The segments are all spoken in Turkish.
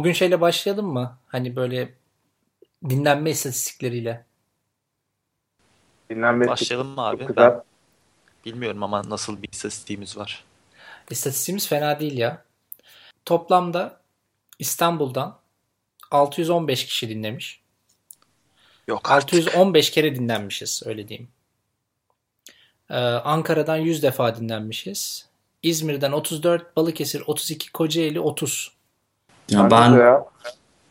Bugün şeyle başlayalım mı? Hani böyle dinlenme istatistikleriyle. Dinlenme Başlayalım mı abi? Güzel. Ben bilmiyorum ama nasıl bir istatistiğimiz var. İstatistiğimiz fena değil ya. Toplamda İstanbul'dan 615 kişi dinlemiş. Yok artık. 615 kere dinlenmişiz öyle diyeyim. Ee, Ankara'dan 100 defa dinlenmişiz. İzmir'den 34, Balıkesir 32, Kocaeli 30. Ya ben ya.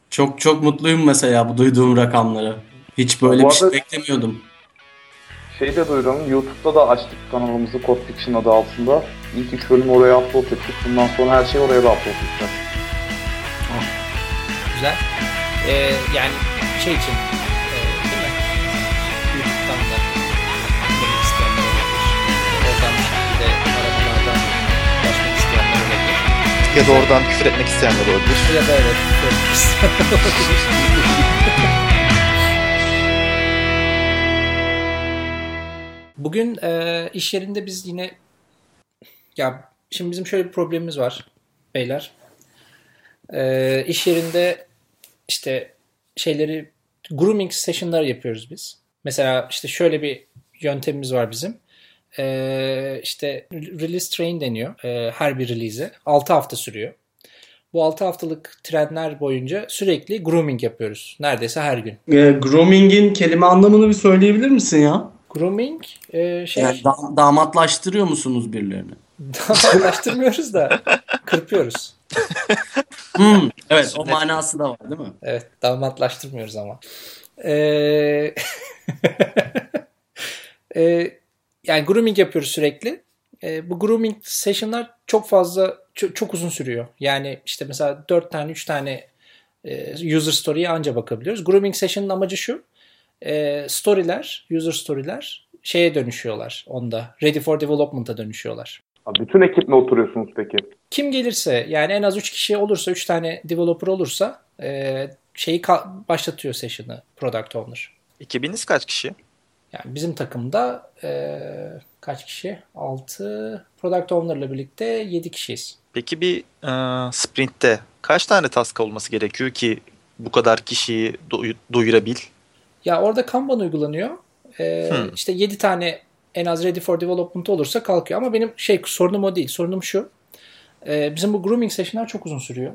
çok çok mutluyum mesela bu duyduğum rakamlara. Hiç böyle Bu bir şey beklemiyordum. Şey de duydum. YouTube'da da açtık kanalımızı Code Fiction adı altında. İlk üç bölümü oraya upload ettik. Bundan sonra her şeyi oraya da upload edeceğiz. Güzel. Ee, yani şey için Ya da oradan küfür etmek isteyenler olabilir. Ya da evet. Bugün e, iş yerinde biz yine ya şimdi bizim şöyle bir problemimiz var beyler. E, iş yerinde işte şeyleri grooming session'lar yapıyoruz biz. Mesela işte şöyle bir yöntemimiz var bizim. E, işte release train deniyor e, her bir release'e. 6 hafta sürüyor. Bu 6 haftalık trendler boyunca sürekli grooming yapıyoruz. Neredeyse her gün. E, grooming'in kelime anlamını bir söyleyebilir misin ya? Grooming e, şey Yani da- damatlaştırıyor musunuz birilerini? damatlaştırmıyoruz da kırpıyoruz. Hmm, evet o manası da var değil mi? Evet damatlaştırmıyoruz ama. Ee, ee, yani grooming yapıyoruz sürekli. Ee, bu grooming session'lar çok fazla çok, çok uzun sürüyor. Yani işte mesela 4 tane 3 tane e, user story'ye anca bakabiliyoruz. Grooming session'ın amacı şu. E, story'ler, user story'ler şeye dönüşüyorlar onda. Ready for development'a dönüşüyorlar. Abi bütün ekiple oturuyorsunuz peki. Kim gelirse yani en az 3 kişi olursa 3 tane developer olursa e, şeyi ka- başlatıyor session'ı product owner. Ekibiniz kaç kişi? Yani bizim takımda e, kaç kişi? 6 product owner'la birlikte 7 kişiyiz. Peki bir e, sprintte kaç tane task olması gerekiyor ki bu kadar kişiyi doy- doyurabil? Ya orada Kanban uygulanıyor. E, Hmm. İşte 7 tane en az ready for development olursa kalkıyor. Ama benim şey sorunum o değil. Sorunum şu. E, bizim bu grooming session'lar çok uzun sürüyor.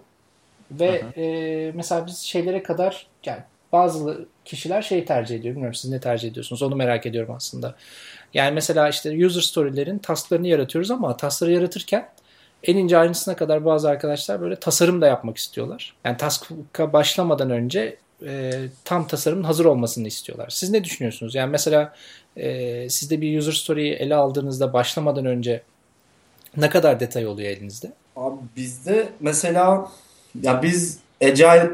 Ve e, mesela biz şeylere kadar yani bazı kişiler şey tercih ediyor. Bilmiyorum siz ne tercih ediyorsunuz. Onu merak ediyorum aslında. Yani mesela işte user story'lerin tasklarını yaratıyoruz ama taskları yaratırken en ince ayrıntısına kadar bazı arkadaşlar böyle tasarım da yapmak istiyorlar. Yani task'a başlamadan önce e, tam tasarımın hazır olmasını istiyorlar. Siz ne düşünüyorsunuz? Yani mesela e, siz de bir user story'yi ele aldığınızda başlamadan önce ne kadar detay oluyor elinizde? Abi bizde mesela ya biz Agile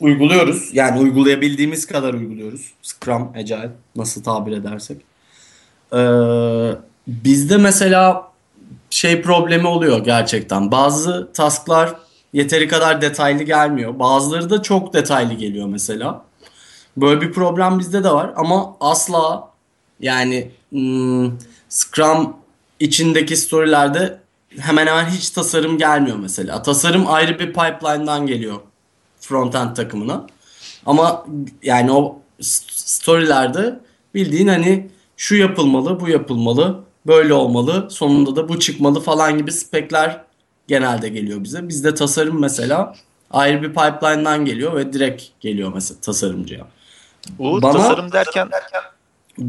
uyguluyoruz. Yani uygulayabildiğimiz kadar uyguluyoruz. Scrum, Agile nasıl tabir edersek. Ee, bizde mesela şey problemi oluyor gerçekten. Bazı tasklar yeteri kadar detaylı gelmiyor. Bazıları da çok detaylı geliyor mesela. Böyle bir problem bizde de var ama asla yani hmm, Scrum içindeki storylerde hemen hemen hiç tasarım gelmiyor mesela. Tasarım ayrı bir pipeline'dan geliyor frontend takımına. Ama yani o storylerde bildiğin hani şu yapılmalı, bu yapılmalı, böyle olmalı, sonunda da bu çıkmalı falan gibi spekler genelde geliyor bize. Bizde tasarım mesela ayrı bir pipeline'dan geliyor ve direkt geliyor mesela tasarımcıya. Bu Bana- tasarım derken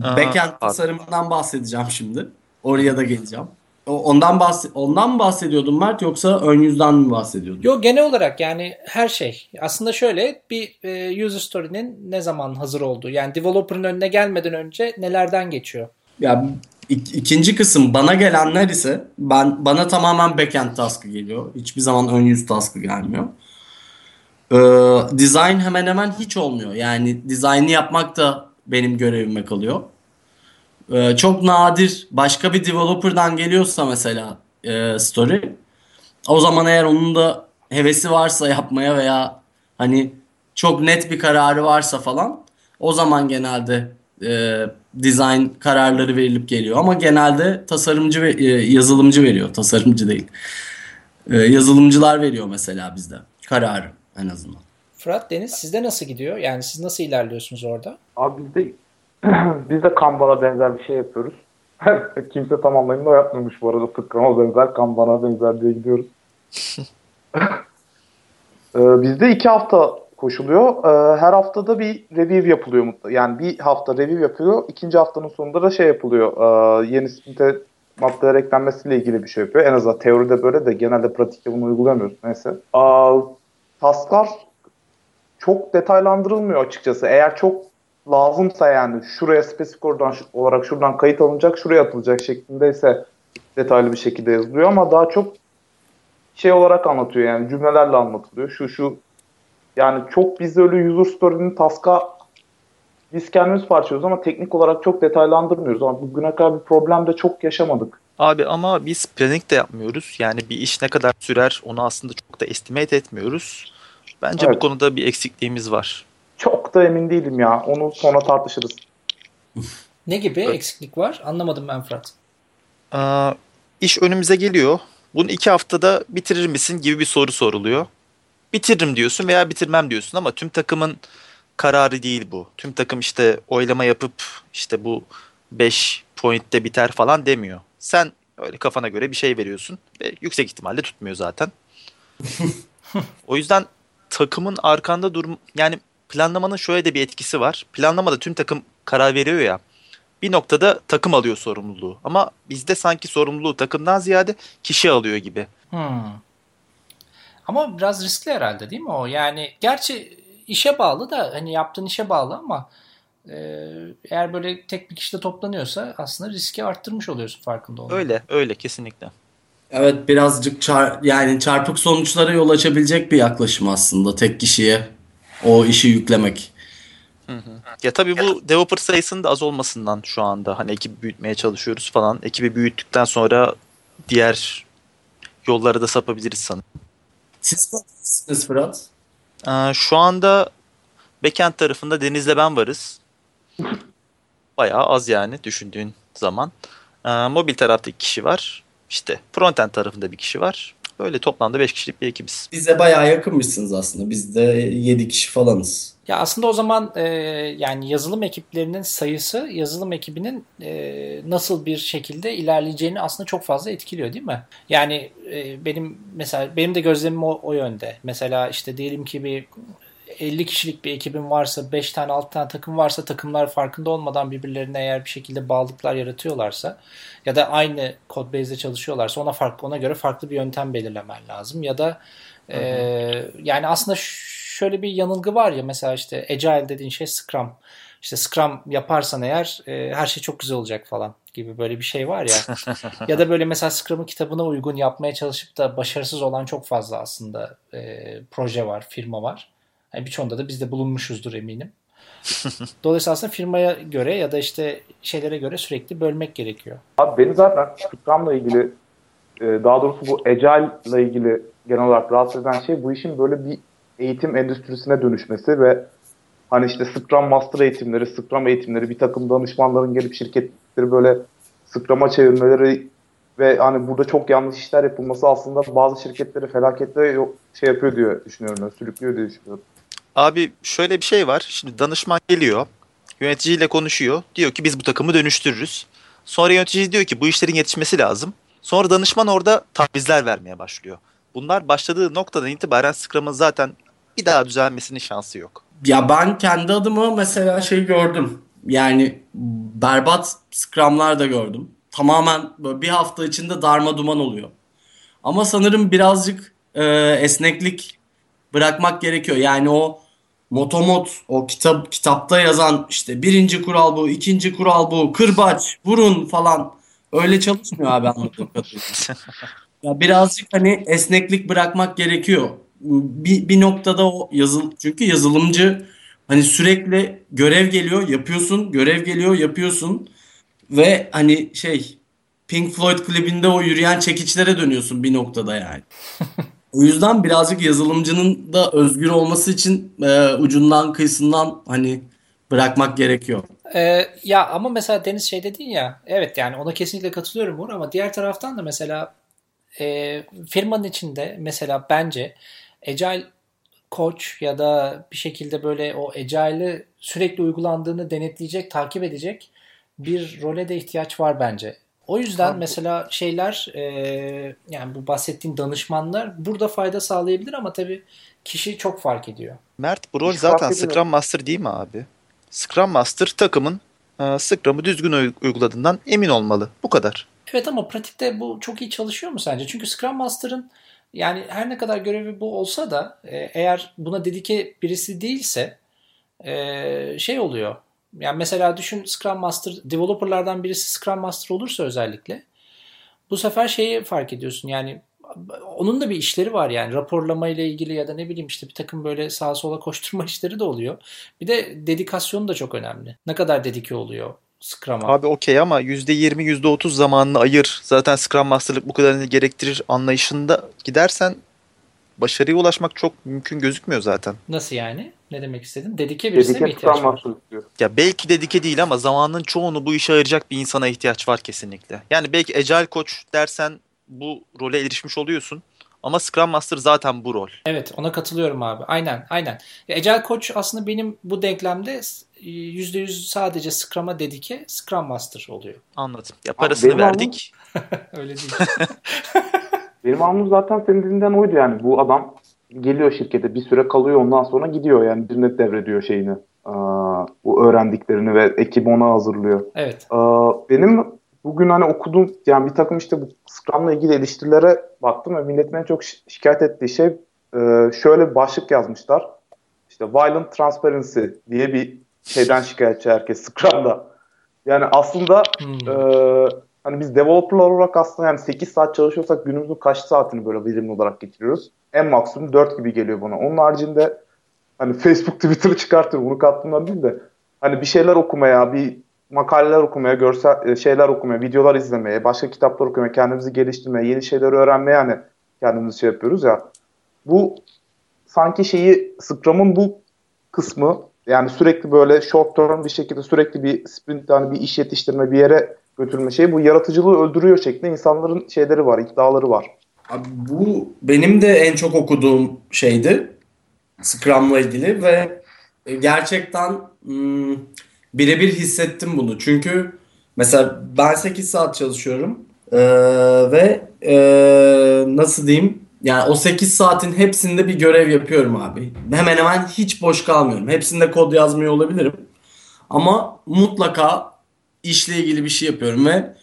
Aha, Backend tasarımından bahsedeceğim şimdi. Oraya da geleceğim. Ondan bahs ondan mı bahsediyordun Mert yoksa ön yüzden mi bahsediyordun? Yok genel olarak yani her şey. Aslında şöyle bir e, user story'nin ne zaman hazır olduğu. Yani developer'ın önüne gelmeden önce nelerden geçiyor. Ya ik- ikinci kısım bana gelenler ise ben bana tamamen backend task'ı geliyor. Hiçbir zaman ön yüz task'ı gelmiyor. Ee, design hemen hemen hiç olmuyor. Yani dizaynı yapmak da benim görevime kalıyor. Ee, çok nadir başka bir developer'dan geliyorsa mesela e, story o zaman eğer onun da hevesi varsa yapmaya veya hani çok net bir kararı varsa falan o zaman genelde e, design kararları verilip geliyor ama genelde tasarımcı ve e, yazılımcı veriyor tasarımcı değil E, yazılımcılar veriyor mesela bizde kararı en azından. Fırat, Deniz sizde nasıl gidiyor? Yani siz nasıl ilerliyorsunuz orada? Abi biz de biz de Kanban'a benzer bir şey yapıyoruz. Kimse tam anlamında yapmamış bu arada. Scrum'a benzer, Kanban'a benzer diye gidiyoruz. ee, bizde iki hafta koşuluyor. Ee, her haftada bir review yapılıyor mutlaka. Yani bir hafta review yapıyor. ikinci haftanın sonunda da şey yapılıyor. Ee, yeni sprinte maddeler eklenmesiyle ilgili bir şey yapıyor. En azından teoride böyle de genelde pratikte bunu uygulamıyoruz. Neyse. Ee, tasklar çok detaylandırılmıyor açıkçası. Eğer çok lazımsa yani şuraya spesifik oradan olarak şuradan kayıt alınacak, şuraya atılacak şeklindeyse detaylı bir şekilde yazılıyor ama daha çok şey olarak anlatıyor yani cümlelerle anlatılıyor. Şu şu yani çok biz öyle user story'nin taska biz kendimiz parçalıyoruz ama teknik olarak çok detaylandırmıyoruz. Ama bugüne kadar bir problem de çok yaşamadık. Abi ama biz planning de yapmıyoruz. Yani bir iş ne kadar sürer onu aslında çok da estimate etmiyoruz. Bence evet. bu konuda bir eksikliğimiz var. Çok da emin değilim ya. Onu sonra tartışırız. ne gibi evet. eksiklik var? Anlamadım ben Fırat. Ee, iş önümüze geliyor. Bunu iki haftada bitirir misin gibi bir soru soruluyor. Bitiririm diyorsun veya bitirmem diyorsun ama tüm takımın kararı değil bu. Tüm takım işte oylama yapıp işte bu 5 pointte biter falan demiyor. Sen öyle kafana göre bir şey veriyorsun ve yüksek ihtimalle tutmuyor zaten. o yüzden takımın arkanda durum yani planlamanın şöyle de bir etkisi var. Planlamada tüm takım karar veriyor ya. Bir noktada takım alıyor sorumluluğu. Ama bizde sanki sorumluluğu takımdan ziyade kişi alıyor gibi. Hmm. Ama biraz riskli herhalde değil mi o? Yani gerçi işe bağlı da hani yaptığın işe bağlı ama e, eğer böyle tek bir kişide toplanıyorsa aslında riski arttırmış oluyorsun farkında olmadan. Öyle öyle kesinlikle. Evet birazcık çar yani çarpık sonuçlara yol açabilecek bir yaklaşım aslında tek kişiye o işi yüklemek. Hı hı. Ya tabii bu developer sayısının da az olmasından şu anda hani ekibi büyütmeye çalışıyoruz falan. Ekibi büyüttükten sonra diğer yollara da sapabiliriz sanırım. Siz nasılsınız Fırat? Ee, şu anda backend tarafında Deniz'le ben varız. Bayağı az yani düşündüğün zaman. Ee, mobil tarafta iki kişi var. İşte frontend tarafında bir kişi var. Böyle toplamda 5 kişilik bir ekibiz. Bize bayağı yakınmışsınız aslında. Biz de 7 kişi falanız. Ya aslında o zaman e, yani yazılım ekiplerinin sayısı yazılım ekibinin e, nasıl bir şekilde ilerleyeceğini aslında çok fazla etkiliyor değil mi? Yani e, benim mesela benim de gözlemim o, o yönde. Mesela işte diyelim ki bir 50 kişilik bir ekibin varsa 5 tane 6 tane takım varsa takımlar farkında olmadan birbirlerine eğer bir şekilde bağlılıklar yaratıyorlarsa ya da aynı code base'de çalışıyorlarsa ona farklı ona göre farklı bir yöntem belirlemen lazım ya da e, yani aslında şöyle bir yanılgı var ya mesela işte agile dediğin şey scrum. İşte scrum yaparsan eğer e, her şey çok güzel olacak falan gibi böyle bir şey var ya. ya da böyle mesela Scrum'ın kitabına uygun yapmaya çalışıp da başarısız olan çok fazla aslında e, proje var, firma var. Yani birçoğunda da biz de bulunmuşuzdur eminim. Dolayısıyla aslında firmaya göre ya da işte şeylere göre sürekli bölmek gerekiyor. Abi beni zaten Scrum'la ilgili e, daha doğrusu bu Agile ile ilgili genel olarak rahatsız eden şey bu işin böyle bir eğitim endüstrisine dönüşmesi ve hani işte Scrum Master eğitimleri, Scrum eğitimleri, bir takım danışmanların gelip şirketleri böyle Scrum'a çevirmeleri ve hani burada çok yanlış işler yapılması aslında bazı şirketleri felaketle şey yapıyor diye düşünüyorum. Sürüklüyor diye düşünüyorum. Abi şöyle bir şey var. Şimdi danışman geliyor. Yöneticiyle konuşuyor. Diyor ki biz bu takımı dönüştürürüz. Sonra yönetici diyor ki bu işlerin yetişmesi lazım. Sonra danışman orada tavizler vermeye başlıyor. Bunlar başladığı noktadan itibaren Scrum'ın zaten bir daha düzelmesinin şansı yok. Ya ben kendi adıma mesela şey gördüm. Yani berbat Scrum'lar da gördüm. Tamamen böyle bir hafta içinde darma duman oluyor. Ama sanırım birazcık e, esneklik bırakmak gerekiyor. Yani o motomot o kitap kitapta yazan işte birinci kural bu, ikinci kural bu, kırbaç, vurun falan öyle çalışmıyor abi anladığım kadarıyla. ya birazcık hani esneklik bırakmak gerekiyor. Bir, bir noktada o yazıl çünkü yazılımcı hani sürekli görev geliyor, yapıyorsun, görev geliyor, yapıyorsun ve hani şey Pink Floyd klibinde o yürüyen çekiçlere dönüyorsun bir noktada yani. O yüzden birazcık yazılımcının da özgür olması için e, ucundan kıyısından hani bırakmak gerekiyor. Ee, ya ama mesela Deniz şey dedin ya evet yani ona kesinlikle katılıyorum Uğur ama diğer taraftan da mesela e, firmanın içinde mesela bence Agile koç ya da bir şekilde böyle o agile'ı sürekli uygulandığını denetleyecek, takip edecek bir role de ihtiyaç var bence. O yüzden Abi- mesela şeyler e, yani bu bahsettiğin danışmanlar burada fayda sağlayabilir ama tabii kişi çok fark ediyor. Mert bu rol Hiç zaten. Scrum Master değil mi abi? Scrum Master takımın e, Scrum'ı düzgün uy- uyguladığından emin olmalı. Bu kadar. Evet ama pratikte bu çok iyi çalışıyor mu sence? Çünkü Scrum Master'ın yani her ne kadar görevi bu olsa da e, eğer buna dedike birisi değilse e, şey oluyor. Yani mesela düşün Scrum Master, developerlardan birisi Scrum Master olursa özellikle bu sefer şeyi fark ediyorsun yani onun da bir işleri var yani raporlama ile ilgili ya da ne bileyim işte bir takım böyle sağa sola koşturma işleri de oluyor. Bir de dedikasyonu da çok önemli. Ne kadar dedike oluyor Scrum'a. Abi okey ama %20 %30 zamanını ayır. Zaten Scrum Master'lık bu kadarını gerektirir anlayışında gidersen başarıya ulaşmak çok mümkün gözükmüyor zaten. Nasıl yani? Ne demek istedin? Dedike birisine mi Dedike ihtiyaç Scrum var? Ya belki dedike değil ama zamanın çoğunu bu işe ayıracak bir insana ihtiyaç var kesinlikle. Yani belki Agile Coach dersen bu role erişmiş oluyorsun. Ama Scrum Master zaten bu rol. Evet ona katılıyorum abi. Aynen aynen. Agile Coach aslında benim bu denklemde %100 sadece Scrum'a dedike Scrum Master oluyor. Anladım. Ya parasını benim verdik. Öyle değil. Benim anlamım zaten senin dediğinden oydu yani. Bu adam geliyor şirkete bir süre kalıyor ondan sonra gidiyor yani birine devrediyor şeyini. Aa, bu öğrendiklerini ve ekibi ona hazırlıyor. evet. Aa, benim bugün hani okuduğum yani bir takım işte bu Scrum'la ilgili eleştirilere baktım ve milletin en çok şi- şikayet ettiği şey e, şöyle bir başlık yazmışlar. İşte Violent Transparency diye bir şeyden şikayetçi herkes Scrum'da. Yani aslında Hmm. ee, hani biz developerlar olarak aslında yani 8 saat çalışıyorsak günümüzün kaç saatini böyle verimli olarak geçiriyoruz? En maksimum 4 gibi geliyor bana. Onun haricinde hani Facebook, Twitter'ı çıkartıyorum. Bunu kattığımdan değil de hani bir şeyler okumaya, bir makaleler okumaya, görsel e, şeyler okumaya, videolar izlemeye, başka kitaplar okumaya, kendimizi geliştirmeye, yeni şeyler öğrenmeye yani kendimizi şey yapıyoruz ya. Bu sanki şeyi Scrum'ın bu kısmı yani sürekli böyle short term bir şekilde sürekli bir sprint yani bir iş yetiştirme bir yere götürme şey bu yaratıcılığı öldürüyor şeklinde insanların şeyleri var, iddiaları var. Abi bu benim de en çok okuduğum şeydi. Scrum'la ilgili ve gerçekten hmm, birebir hissettim bunu. Çünkü mesela ben 8 saat çalışıyorum Ee, ve ee, nasıl diyeyim yani o 8 saatin hepsinde bir görev yapıyorum abi. Hemen hemen hiç boş kalmıyorum. Hepsinde kod yazmıyor olabilirim. Ama mutlaka işle ilgili bir şey yapıyorum ve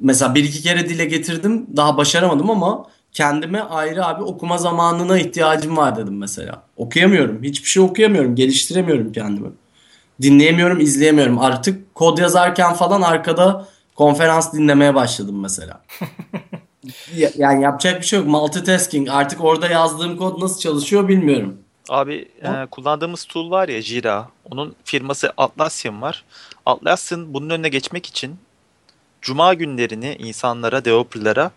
mesela bir iki kere dile getirdim daha başaramadım ama kendime ayrı abi okuma zamanına ihtiyacım var dedim mesela. Okuyamıyorum. Hiçbir şey okuyamıyorum. Geliştiremiyorum kendimi. Dinleyemiyorum, izleyemiyorum. Artık kod yazarken falan arkada konferans dinlemeye başladım mesela. Ya- yani yapacak bir şey yok. Multitasking. Artık orada yazdığım kod nasıl çalışıyor bilmiyorum. Abi e, kullandığımız tool var ya Jira. Onun firması Atlassian var. Atlassian bunun önüne geçmek için cuma günlerini insanlara, developerlara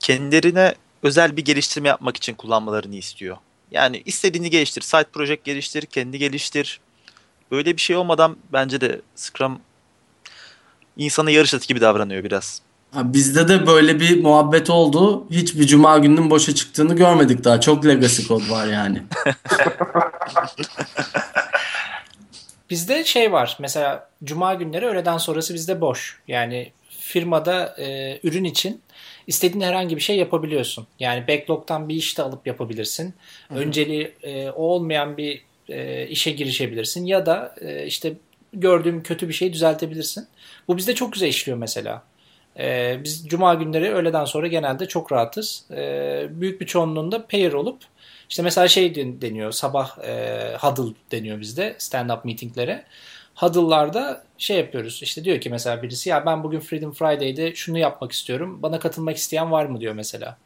kendilerine özel bir geliştirme yapmak için kullanmalarını istiyor. Yani istediğini geliştir. Side project geliştir, kendi geliştir. Böyle bir şey olmadan bence de Scrum insana yarış atı gibi davranıyor biraz. Ha, bizde de böyle bir muhabbet oldu. Hiçbir cuma gününün boşa çıktığını görmedik daha. Çok legacy kod var yani. Bizde şey var mesela cuma günleri öğleden sonrası bizde boş. Yani firmada e, ürün için istediğin herhangi bir şey yapabiliyorsun. Yani backlog'tan bir iş de alıp yapabilirsin. Önceliği e, o olmayan bir e, işe girişebilirsin ya da e, işte gördüğün kötü bir şeyi düzeltebilirsin. Bu bizde çok güzel işliyor mesela. E, biz cuma günleri öğleden sonra genelde çok rahatız. E, büyük bir çoğunluğunda pair olup işte mesela şey den- deniyor sabah e, huddle deniyor bizde stand-up meetinglere. Huddle'larda şey yapıyoruz işte diyor ki mesela birisi ya ben bugün Freedom Friday'de şunu yapmak istiyorum. Bana katılmak isteyen var mı diyor mesela.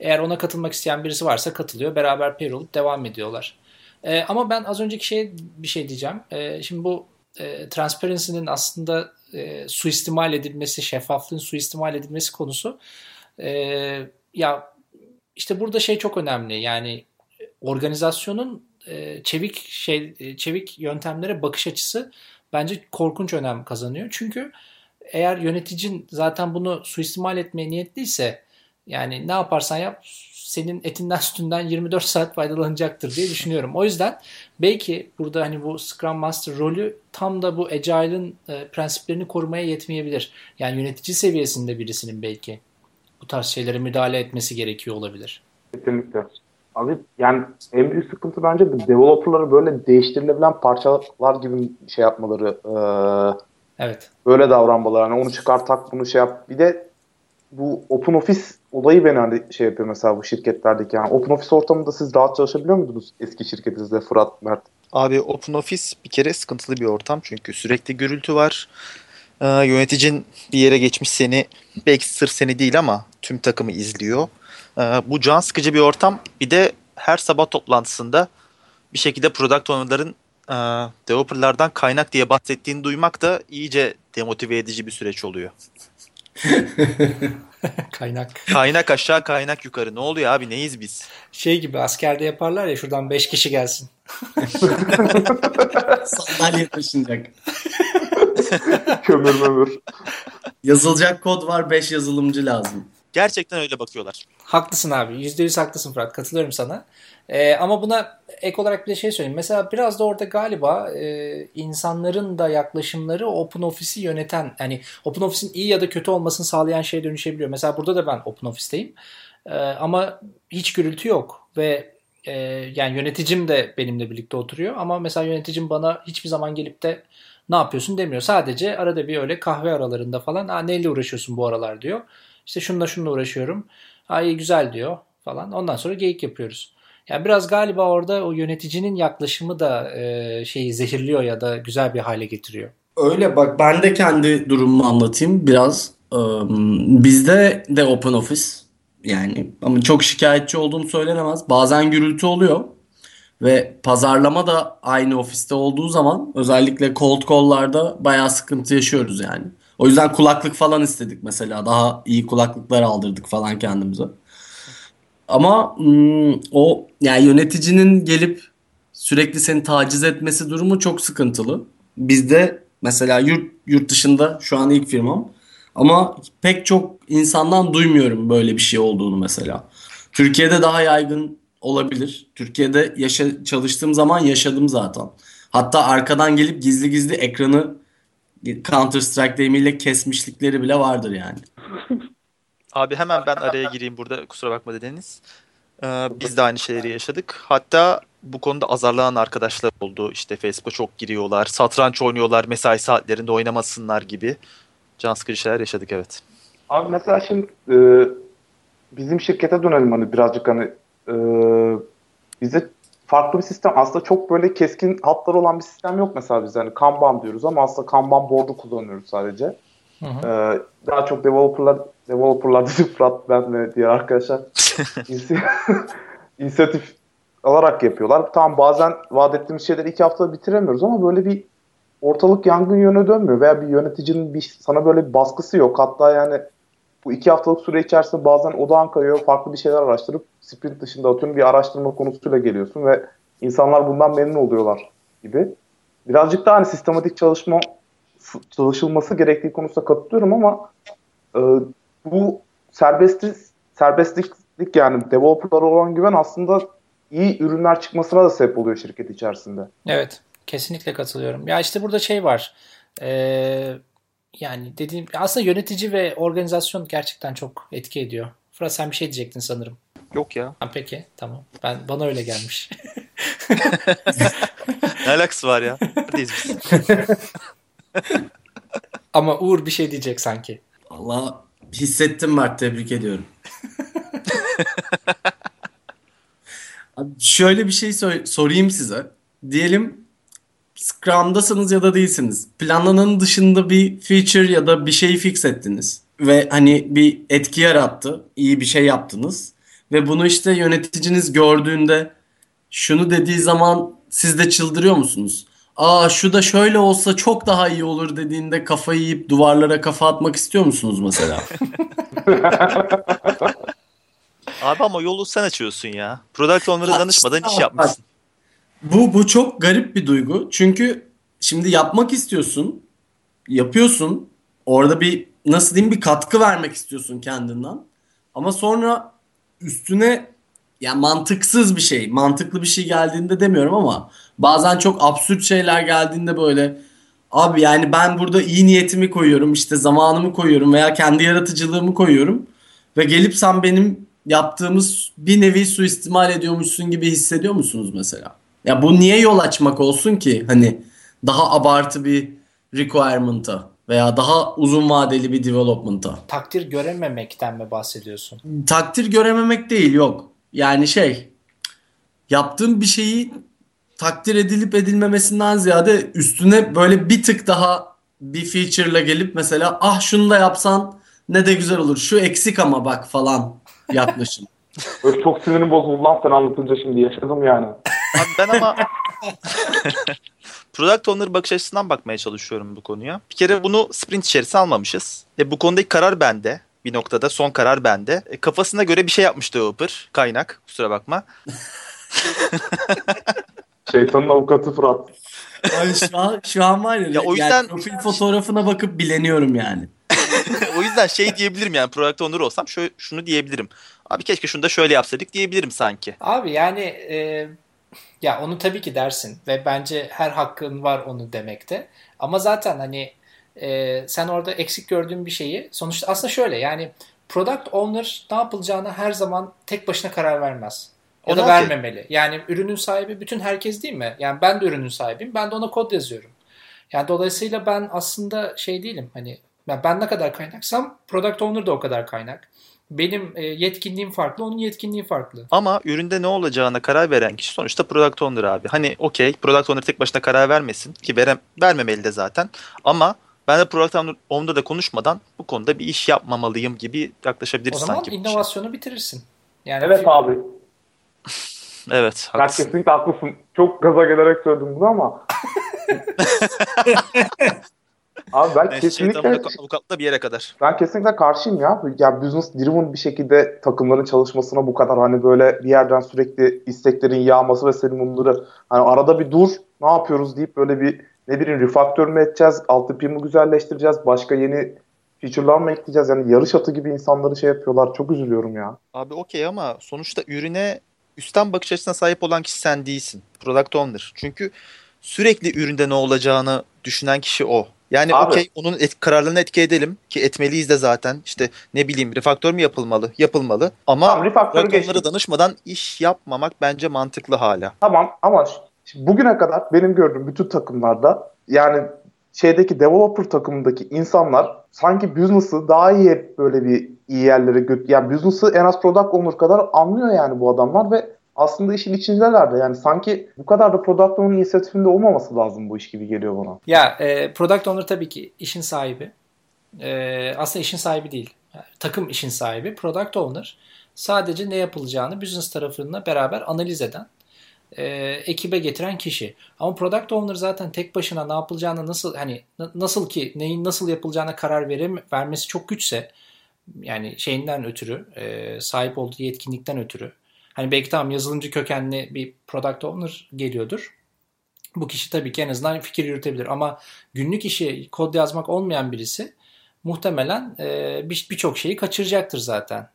Eğer ona katılmak isteyen birisi varsa katılıyor. Beraber pair olup devam ediyorlar. E, ama ben az önceki şeye bir şey diyeceğim. E, şimdi bu e, transparency'nin aslında e, suistimal edilmesi, şeffaflığın suistimal edilmesi konusu e, ya işte burada şey çok önemli. Yani organizasyonun e, çevik şey e, çevik yöntemlere bakış açısı bence korkunç önem kazanıyor. Çünkü eğer yöneticin zaten bunu suistimal etmeye niyetliyse yani ne yaparsan yap senin etinden sütünden 24 saat faydalanacaktır diye düşünüyorum. O yüzden belki burada hani bu Scrum Master rolü tam da bu Agile'ın e, prensiplerini korumaya yetmeyebilir. Yani yönetici seviyesinde birisinin belki bu tarz şeylere müdahale etmesi gerekiyor olabilir. Kesinlikle. Abi yani en büyük sıkıntı bence de developerları böyle değiştirilebilen parçalar gibi şey yapmaları. E, evet. Böyle davranmaları. Hani onu çıkar tak bunu şey yap. Bir de bu Open Office olayı beni hani şey yapıyor mesela bu şirketlerdeki. Yani Open Office ortamında siz rahat çalışabiliyor muydunuz eski şirketinizde Fırat, Mert? Abi Open Office bir kere sıkıntılı bir ortam çünkü sürekli gürültü var. Ee, yöneticin bir yere geçmiş seni belki sırf seni değil ama tüm takımı izliyor. Ee, bu can sıkıcı bir ortam. Bir de her sabah toplantısında bir şekilde product owner'ların e, developerlardan kaynak diye bahsettiğini duymak da iyice demotive edici bir süreç oluyor. kaynak. Kaynak aşağı kaynak yukarı. Ne oluyor abi neyiz biz? Şey gibi askerde yaparlar ya şuradan 5 kişi gelsin. Sandalye taşınacak. Kömür mömür. Yazılacak kod var 5 yazılımcı lazım. Gerçekten öyle bakıyorlar. Haklısın abi. %100 haklısın Fırat. Katılıyorum sana. Ee, ama buna ek olarak bir de şey söyleyeyim. Mesela biraz da orada galiba e, insanların da yaklaşımları Open Office'i yöneten, yani Open Office'in iyi ya da kötü olmasını sağlayan şeye dönüşebiliyor. Mesela burada da ben Open Office'teyim. E, ama hiç gürültü yok ve e, yani yöneticim de benimle birlikte oturuyor ama mesela yöneticim bana hiçbir zaman gelip de ne yapıyorsun demiyor. Sadece arada bir öyle kahve aralarında falan neyle uğraşıyorsun bu aralar diyor. İşte şununla şununla uğraşıyorum. Ay güzel diyor falan. Ondan sonra geyik yapıyoruz. Yani biraz galiba orada o yöneticinin yaklaşımı da e, şeyi zehirliyor ya da güzel bir hale getiriyor. Öyle bak ben de kendi durumumu anlatayım biraz. Ee, bizde de Open Office yani ama çok şikayetçi olduğum söylenemez. Bazen gürültü oluyor ve pazarlama da aynı ofiste olduğu zaman özellikle cold call'larda bayağı sıkıntı yaşıyoruz yani. O yüzden kulaklık falan istedik mesela. Daha iyi kulaklıklar aldırdık falan kendimize. Ama hmm, o yani yöneticinin gelip sürekli seni taciz etmesi durumu çok sıkıntılı. Bizde mesela yurt, yurt dışında şu an ilk firmam ama pek çok insandan duymuyorum böyle bir şey olduğunu mesela. Türkiye'de daha yaygın olabilir. Türkiye'de yaşa, çalıştığım zaman yaşadım zaten. Hatta arkadan gelip gizli gizli ekranı Counter Strike deyimiyle kesmişlikleri bile vardır yani. Abi hemen ben araya gireyim burada kusura bakma dediniz. Ee, biz de aynı şeyleri yaşadık. Hatta bu konuda azarlanan arkadaşlar oldu. İşte Facebook'a çok giriyorlar, satranç oynuyorlar, mesai saatlerinde oynamasınlar gibi can sıkıcı şeyler yaşadık evet. Abi mesela şimdi e, bizim şirkete dönelim hani birazcık hani e, bize farklı bir sistem aslında çok böyle keskin hatlar olan bir sistem yok mesela biz hani Kanban diyoruz ama aslında Kanban board'u kullanıyoruz sadece. Hı hı. Ee, daha çok developerlar developerlar dedi Fırat ben ve diğer arkadaşlar inisiyatif alarak yapıyorlar. Tamam bazen vaat ettiğimiz şeyleri iki haftada bitiremiyoruz ama böyle bir ortalık yangın yöne dönmüyor veya bir yöneticinin bir sana böyle bir baskısı yok. Hatta yani bu iki haftalık süre içerisinde bazen odağın kayıyor, farklı bir şeyler araştırıp sprint dışında atıyorum bir araştırma konusuyla geliyorsun ve insanlar bundan memnun oluyorlar gibi. Birazcık daha hani sistematik çalışma çalışılması gerektiği konusunda katılıyorum ama e, bu serbestlik, serbestlik yani developerlara olan güven aslında iyi ürünler çıkmasına da sebep oluyor şirket içerisinde. Evet. Kesinlikle katılıyorum. Ya işte burada şey var. Ee, yani dediğim aslında yönetici ve organizasyon gerçekten çok etki ediyor. Fırat sen bir şey diyecektin sanırım. Yok ya. Ha, peki tamam. Ben bana öyle gelmiş. ne alakası var ya? Neredeyiz biz? Ama Uğur bir şey diyecek sanki. Allah hissettim Mert tebrik ediyorum. Abi şöyle bir şey sor- sorayım size. Diyelim Scrum'dasınız ya da değilsiniz. Planlananın dışında bir feature ya da bir şeyi fix ettiniz. Ve hani bir etki yarattı. iyi bir şey yaptınız. Ve bunu işte yöneticiniz gördüğünde şunu dediği zaman siz de çıldırıyor musunuz? Aa şu da şöyle olsa çok daha iyi olur dediğinde kafayı yiyip duvarlara kafa atmak istiyor musunuz mesela? Abi ama yolu sen açıyorsun ya. Product owner'a danışmadan iş yapmışsın. Bu bu çok garip bir duygu. Çünkü şimdi yapmak istiyorsun. Yapıyorsun. Orada bir nasıl diyeyim bir katkı vermek istiyorsun kendinden. Ama sonra üstüne yani mantıksız bir şey, mantıklı bir şey geldiğinde demiyorum ama bazen çok absürt şeyler geldiğinde böyle abi yani ben burada iyi niyetimi koyuyorum, işte zamanımı koyuyorum veya kendi yaratıcılığımı koyuyorum ve gelip sen benim yaptığımız bir nevi suistimal ediyormuşsun gibi hissediyor musunuz mesela? Ya bu niye yol açmak olsun ki hani daha abartı bir requirement'a veya daha uzun vadeli bir development'a? Takdir görememekten mi bahsediyorsun? Takdir görememek değil yok. Yani şey yaptığım bir şeyi takdir edilip edilmemesinden ziyade üstüne böyle bir tık daha bir feature'la gelip mesela ah şunu da yapsan ne de güzel olur. Şu eksik ama bak falan yaklaşım. Böyle çok sinirim bozuldu lan sen anlatınca şimdi yaşadım yani. Abi ben ama Product Owner bakış açısından bakmaya çalışıyorum bu konuya. Bir kere bunu sprint içerisine almamışız. E, bu konudaki karar bende. Bir noktada son karar bende. E, kafasına göre bir şey yapmış developer. Kaynak. Kusura bakma. Şeytanın avukatı Fırat. Ay şu an, şu an var ya, Ya o yani yüzden- profil fotoğrafına bakıp bileniyorum yani. o yüzden şey diyebilirim yani Product Owner olsam şöyle, şunu diyebilirim. Abi keşke şunu da şöyle yapsaydık diyebilirim sanki. Abi yani e, ya onu tabii ki dersin ve bence her hakkın var onu demekte. Ama zaten hani e, sen orada eksik gördüğün bir şeyi sonuçta aslında şöyle yani product owner ne yapılacağına her zaman tek başına karar vermez. Ya da vermemeli. Yani ürünün sahibi bütün herkes değil mi? Yani ben de ürünün sahibiyim. Ben de ona kod yazıyorum. Yani dolayısıyla ben aslında şey değilim. Hani ben, ben ne kadar kaynaksam product owner da o kadar kaynak. Benim e, yetkinliğim farklı, onun yetkinliği farklı. Ama üründe ne olacağına karar veren kişi sonuçta Product Owner abi. Hani okey Product Owner tek başına karar vermesin ki verem, vermemeli de zaten. Ama ben de Product Owner- Owner'da konuşmadan bu konuda bir iş yapmamalıyım gibi O yaklaşabiliriz zaman sanki. bu işe. inovasyonu bitirirsin. Yani Evet abi. Evet haklısın. kesinlikle haklısın. Çok gaza gelerek söyledim bunu ama. abi ben Neyse, kesinlikle avukat- avukatla bir yere kadar. ben kesinlikle karşıyım ya. Ya business driven bir şekilde takımların çalışmasına bu kadar hani böyle bir yerden sürekli isteklerin yağması ve senin bunları hani arada bir dur ne yapıyoruz deyip böyle bir ne bileyim refaktör mü edeceğiz, altyapıyı mı güzelleştireceğiz, başka yeni feature'lar mı ekleyeceğiz? Yani yarış atı gibi insanları şey yapıyorlar. Çok üzülüyorum ya. Abi okey ama sonuçta ürüne üstten bakış açısına sahip olan kişi sen değilsin. Product Owner. Çünkü sürekli üründe ne olacağını düşünen kişi o. Yani okey onun et, kararlarını etki edelim ki etmeliyiz de zaten. İşte ne bileyim refaktör mü yapılmalı? Yapılmalı. Ama Tamam. Owner'a danışmadan iş yapmamak bence mantıklı hala. Tamam ama bugüne kadar benim gördüğüm bütün takımlarda yani şeydeki developer takımındaki insanlar sanki business'ı daha iyi böyle bir iyi yerlere götür. Yani business'ı en az product owner kadar anlıyor yani bu adamlar ve aslında işin içindeler de. Yani sanki bu kadar da product owner inisiyatifinde olmaması lazım bu iş gibi geliyor bana. Ya e, product owner tabii ki işin sahibi. E, aslında işin sahibi değil. Yani takım işin sahibi. Product owner sadece ne yapılacağını business tarafıyla beraber analiz eden, e, ekibe getiren kişi. Ama product owner zaten tek başına ne yapılacağını nasıl hani na- nasıl ki neyin nasıl yapılacağına karar verem vermesi çok güçse yani şeyinden ötürü, e, sahip olduğu yetkinlikten ötürü. Hani belki tamam yazılımcı kökenli bir product owner geliyordur. Bu kişi tabii ki en azından fikir yürütebilir ama günlük işi kod yazmak olmayan birisi muhtemelen bir- birçok şeyi kaçıracaktır zaten.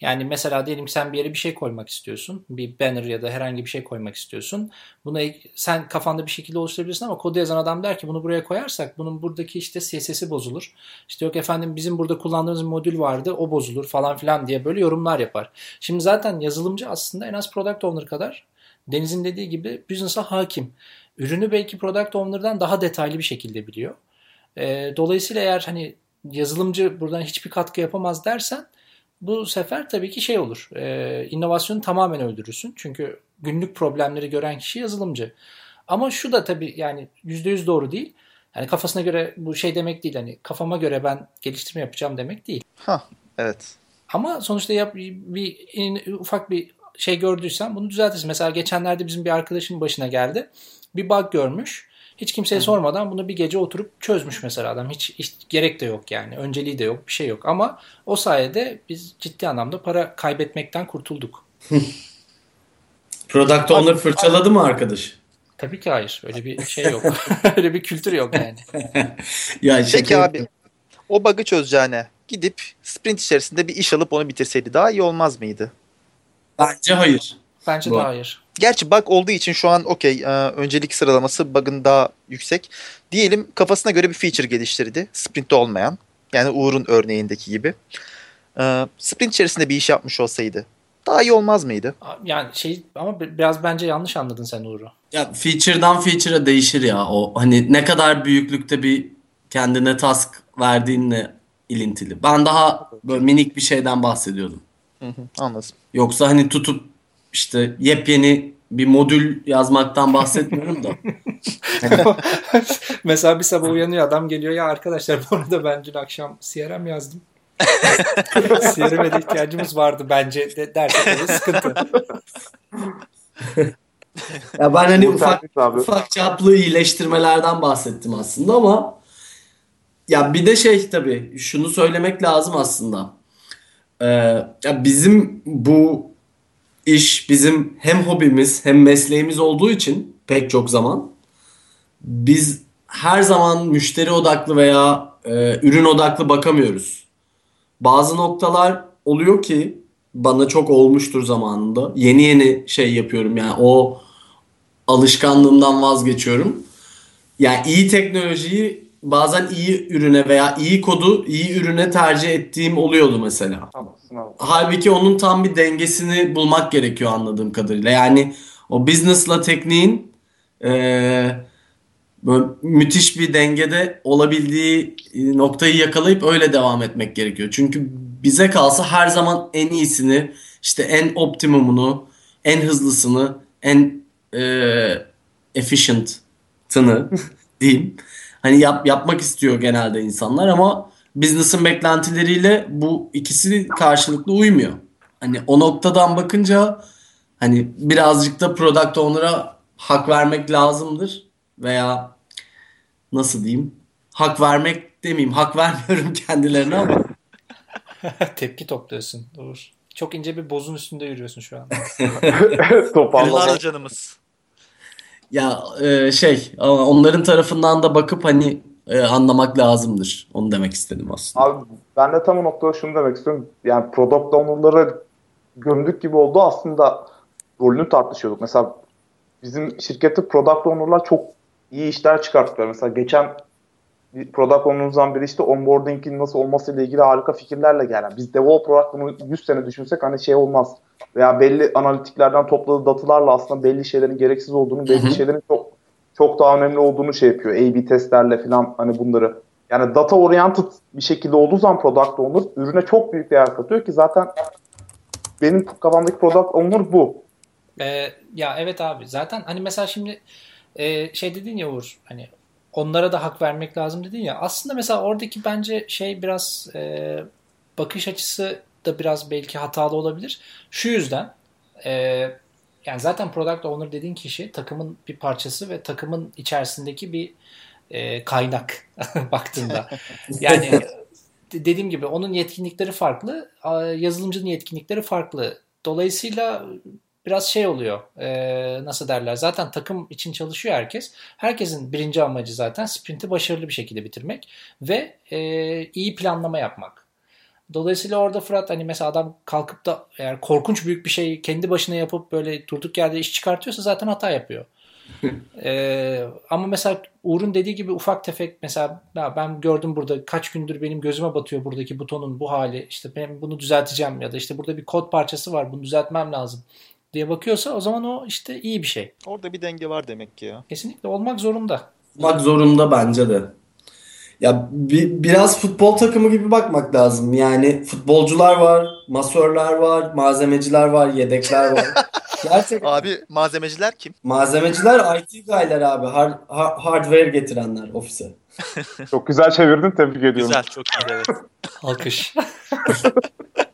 Yani mesela diyelim ki sen bir yere bir şey koymak istiyorsun. Bir banner ya da herhangi bir şey koymak istiyorsun. Bunu ek- sen kafanda bir şekilde oluşturabilirsin ama kodu yazan adam der ki bunu buraya koyarsak bunun buradaki işte CSS'i bozulur. İşte yok efendim bizim burada kullandığımız modül vardı o bozulur falan filan diye böyle yorumlar yapar. Şimdi zaten yazılımcı aslında en az product owner kadar Deniz'in dediği gibi business'a hakim. Ürünü belki product owner'dan daha detaylı bir şekilde biliyor. Dolayısıyla eğer hani yazılımcı buradan hiçbir katkı yapamaz dersen bu sefer tabii ki şey olur. E, inovasyonu tamamen öldürürsün. Çünkü günlük problemleri gören kişi yazılımcı. Ama şu da tabii yani %100 doğru değil. Yani kafasına göre bu şey demek değil. Hani kafama göre ben geliştirme yapacağım demek değil. Hah evet. Ama sonuçta yap, bir in- ufak bir şey gördüysen bunu düzeltirsin. Mesela geçenlerde bizim bir arkadaşın başına geldi. Bir bug görmüş. Hiç kimseye sormadan bunu bir gece oturup çözmüş mesela adam. Hiç, hiç gerek de yok yani. Önceliği de yok, bir şey yok. Ama o sayede biz ciddi anlamda para kaybetmekten kurtulduk. Product Owner fırçaladı mı arkadaş? Tabii ki hayır. Öyle bir şey yok. Öyle bir kültür yok yani. Ya Peki abi o bug'ı çözeceğine gidip sprint içerisinde bir iş alıp onu bitirseydi daha iyi olmaz mıydı? Bence hayır. Bence Bu- de hayır. Gerçi bug olduğu için şu an okey e, öncelik sıralaması bug'ın daha yüksek. Diyelim kafasına göre bir feature geliştirdi. Sprint'te olmayan. Yani Uğur'un örneğindeki gibi. E, sprint içerisinde bir iş yapmış olsaydı daha iyi olmaz mıydı? Yani şey ama bi- biraz bence yanlış anladın sen Uğur'u. Ya feature'dan feature'a değişir ya o. Hani ne kadar büyüklükte bir kendine task verdiğinle ilintili. Ben daha böyle minik bir şeyden bahsediyordum. Hı hı, anladım. Yoksa hani tutup işte yepyeni bir modül yazmaktan bahsetmiyorum da. Mesela bir sabah uyanıyor adam geliyor ya arkadaşlar bu arada ben dün akşam CRM yazdım. CRM'e de ihtiyacımız vardı bence de derse tabii sıkıntı. Ya ben hani ufak ufak çaplı iyileştirmelerden bahsettim aslında ama ya bir de şey tabii şunu söylemek lazım aslında. Ee, ya bizim bu iş bizim hem hobimiz hem mesleğimiz olduğu için pek çok zaman biz her zaman müşteri odaklı veya e, ürün odaklı bakamıyoruz. Bazı noktalar oluyor ki bana çok olmuştur zamanında. Yeni yeni şey yapıyorum yani o alışkanlığımdan vazgeçiyorum. Yani iyi teknolojiyi bazen iyi ürüne veya iyi kodu iyi ürüne tercih ettiğim oluyordu mesela. Haklısın abi. Halbuki onun tam bir dengesini bulmak gerekiyor anladığım kadarıyla. Yani o business'la tekniğin eee, böyle müthiş bir dengede olabildiği e, noktayı yakalayıp öyle devam etmek gerekiyor. Çünkü bize kalsa her zaman en iyisini, işte en optimumunu, en hızlısını, en eee efficient'ını diyeyim. Hani yap, yapmak istiyor genelde insanlar ama business'ın beklentileriyle bu ikisi karşılıklı uymuyor. Hani o noktadan bakınca hani birazcık da product owner'a hak vermek lazımdır veya nasıl diyeyim? Hak vermek demeyeyim. Hak vermiyorum kendilerine ama Tepki topluyorsun Uğur. Çok ince bir bozun üstünde yürüyorsun şu an. Toparlama. Yıllar canımız. Ya e, şey onların tarafından da bakıp hani e, anlamak lazımdır. Onu demek istedim aslında. Abi ben de tam o noktada şunu demek istiyorum. Yani product owner'ları gömdük gibi oldu. Aslında rolünü tartışıyorduk. Mesela bizim şirkette product owner'lar çok iyi işler çıkarttılar. Mesela geçen product owner'ımızdan biri işte onboarding'in nasıl olması ile ilgili harika fikirlerle gelen. Biz developer olarak bunu 100 sene düşünsek hani şey olmaz. Veya belli analitiklerden topladığı datalarla aslında belli şeylerin gereksiz olduğunu, belli şeylerin çok çok daha önemli olduğunu şey yapıyor. A-B testlerle falan hani bunları. Yani data oriented bir şekilde olduğu zaman product owner ürüne çok büyük değer katıyor ki zaten benim kafamdaki product owner bu. Ee, ya evet abi zaten hani mesela şimdi e, şey dedin ya Uğur hani onlara da hak vermek lazım dedin ya aslında mesela oradaki bence şey biraz e, bakış açısı da biraz belki hatalı olabilir. Şu yüzden e, yani zaten product owner dediğin kişi takımın bir parçası ve takımın içerisindeki bir e, kaynak baktığında. Yani de- dediğim gibi onun yetkinlikleri farklı, yazılımcının yetkinlikleri farklı. Dolayısıyla biraz şey oluyor. e, nasıl derler? Zaten takım için çalışıyor herkes. Herkesin birinci amacı zaten sprinti başarılı bir şekilde bitirmek ve e, iyi planlama yapmak. Dolayısıyla orada Fırat hani mesela adam kalkıp da eğer korkunç büyük bir şey kendi başına yapıp böyle durduk yerde iş çıkartıyorsa zaten hata yapıyor. Ee, ama mesela Uğur'un dediği gibi ufak tefek mesela ya ben gördüm burada kaç gündür benim gözüme batıyor buradaki butonun bu hali işte ben bunu düzelteceğim ya da işte burada bir kod parçası var bunu düzeltmem lazım diye bakıyorsa o zaman o işte iyi bir şey. Orada bir denge var demek ki ya. Kesinlikle olmak zorunda. Olmak zorunda bence de. Ya bi- biraz futbol takımı gibi bakmak lazım. Yani futbolcular var, masörler var, malzemeciler var, yedekler var. Gerçekten Abi malzemeciler kim? malzemeciler IT guy'ler abi. Har- ha- hardware getirenler ofise. Çok güzel çevirdin tebrik ediyorum. Güzel çok iyi evet. Alkış.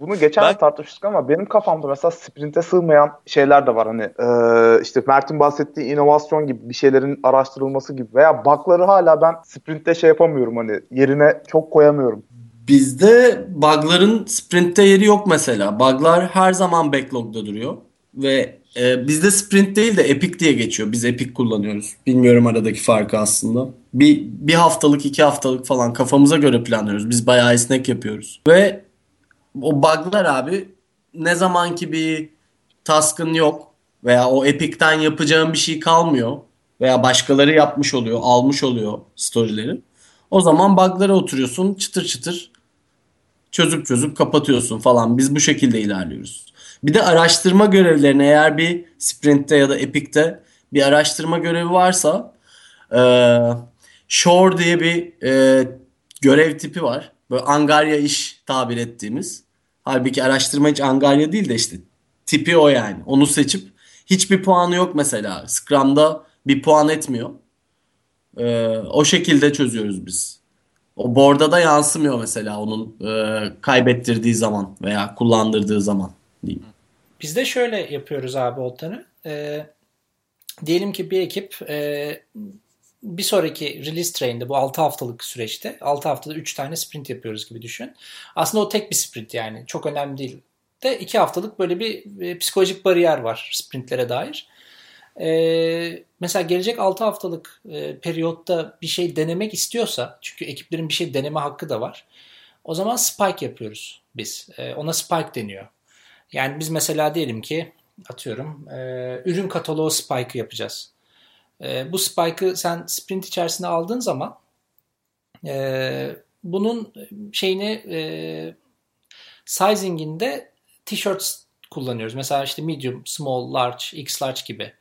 Bunu geçen Ben- tartıştık ama benim kafamda mesela sprinte sığmayan şeyler de var. Hani eee, işte Mert'in bahsettiği inovasyon gibi bir şeylerin araştırılması gibi veya bug'ları hala ben sprintte şey yapamıyorum hani yerine çok koyamıyorum. Bizde bug'ların sprintte yeri yok mesela. Bug'lar her zaman backlog'da duruyor. Ve e, bizde sprint değil de epic diye geçiyor. Biz epic kullanıyoruz. Bilmiyorum aradaki farkı aslında. Bir, bir haftalık, iki haftalık falan kafamıza göre planlıyoruz. Biz bayağı esnek yapıyoruz. Ve o bug'lar abi ne zamanki bir task'ın yok veya o Epic'ten yapacağın bir şey kalmıyor veya başkaları yapmış oluyor, almış oluyor storyleri. O zaman bug'lara oturuyorsun çıtır çıtır çözüp çözüp kapatıyorsun falan. Biz bu şekilde ilerliyoruz. Bir de araştırma görevlerini eğer bir sprint'te ya da epic'te bir araştırma görevi varsa e, shore diye bir e, görev tipi var. Böyle angarya iş tabir ettiğimiz. Halbuki araştırma hiç angarya değil de işte tipi o yani. Onu seçip hiçbir puanı yok mesela. Scrum'da bir puan etmiyor. E, o şekilde çözüyoruz biz. O board'a da yansımıyor mesela onun e, kaybettirdiği zaman veya kullandırdığı zaman diyeyim. Biz de şöyle yapıyoruz abi Oltan'ı. Ee, diyelim ki bir ekip e, bir sonraki release train'de bu 6 haftalık süreçte 6 haftada 3 tane sprint yapıyoruz gibi düşün. Aslında o tek bir sprint yani çok önemli değil. De 2 haftalık böyle bir e, psikolojik bariyer var sprintlere dair. Ee, mesela gelecek 6 haftalık e, periyotta bir şey denemek istiyorsa çünkü ekiplerin bir şey deneme hakkı da var. O zaman spike yapıyoruz biz. E, ona spike deniyor. Yani biz mesela diyelim ki atıyorum e, ürün kataloğu spike'ı yapacağız. E, bu spike'ı sen sprint içerisinde aldığın zaman e, bunun şeyini e, sizing'inde t-shirts kullanıyoruz. Mesela işte medium, small, large, x large gibi.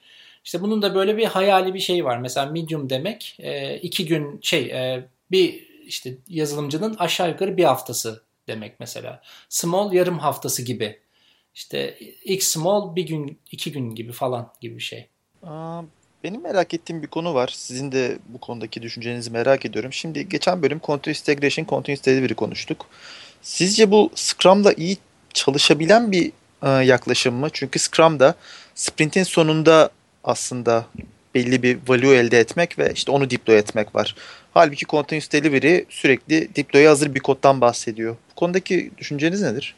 İşte bunun da böyle bir hayali bir şey var. Mesela medium demek e, iki gün şey e, bir işte yazılımcının aşağı yukarı bir haftası demek mesela. Small yarım haftası gibi. İşte X small bir gün iki gün gibi falan gibi bir şey. Benim merak ettiğim bir konu var. Sizin de bu konudaki düşüncenizi merak ediyorum. Şimdi geçen bölüm Continuous Integration, Continuous Delivery konuştuk. Sizce bu Scrum'da iyi çalışabilen bir e, yaklaşım mı? Çünkü Scrum'da sprintin sonunda aslında belli bir value elde etmek ve işte onu deploy etmek var. Halbuki Continuous Delivery sürekli deploy'a hazır bir koddan bahsediyor. Bu konudaki düşünceniz nedir?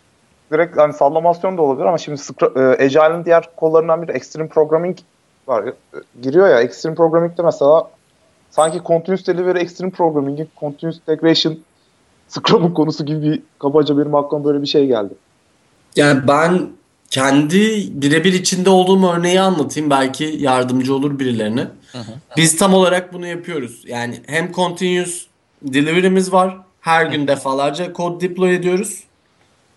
Direkt hani sallamasyon da olabilir ama şimdi e, Agile'ın diğer kollarından biri Extreme Programming var. E, giriyor ya Extreme Programming'de mesela sanki Continuous Delivery Extreme Programming'in Continuous Integration Scrum'un konusu gibi bir kabaca benim aklıma böyle bir şey geldi. Yani ben kendi birebir içinde olduğum örneği anlatayım. Belki yardımcı olur birilerine. Hı hı. Biz tam olarak bunu yapıyoruz. Yani hem continuous delivery'miz var. Her gün defalarca kod deploy ediyoruz.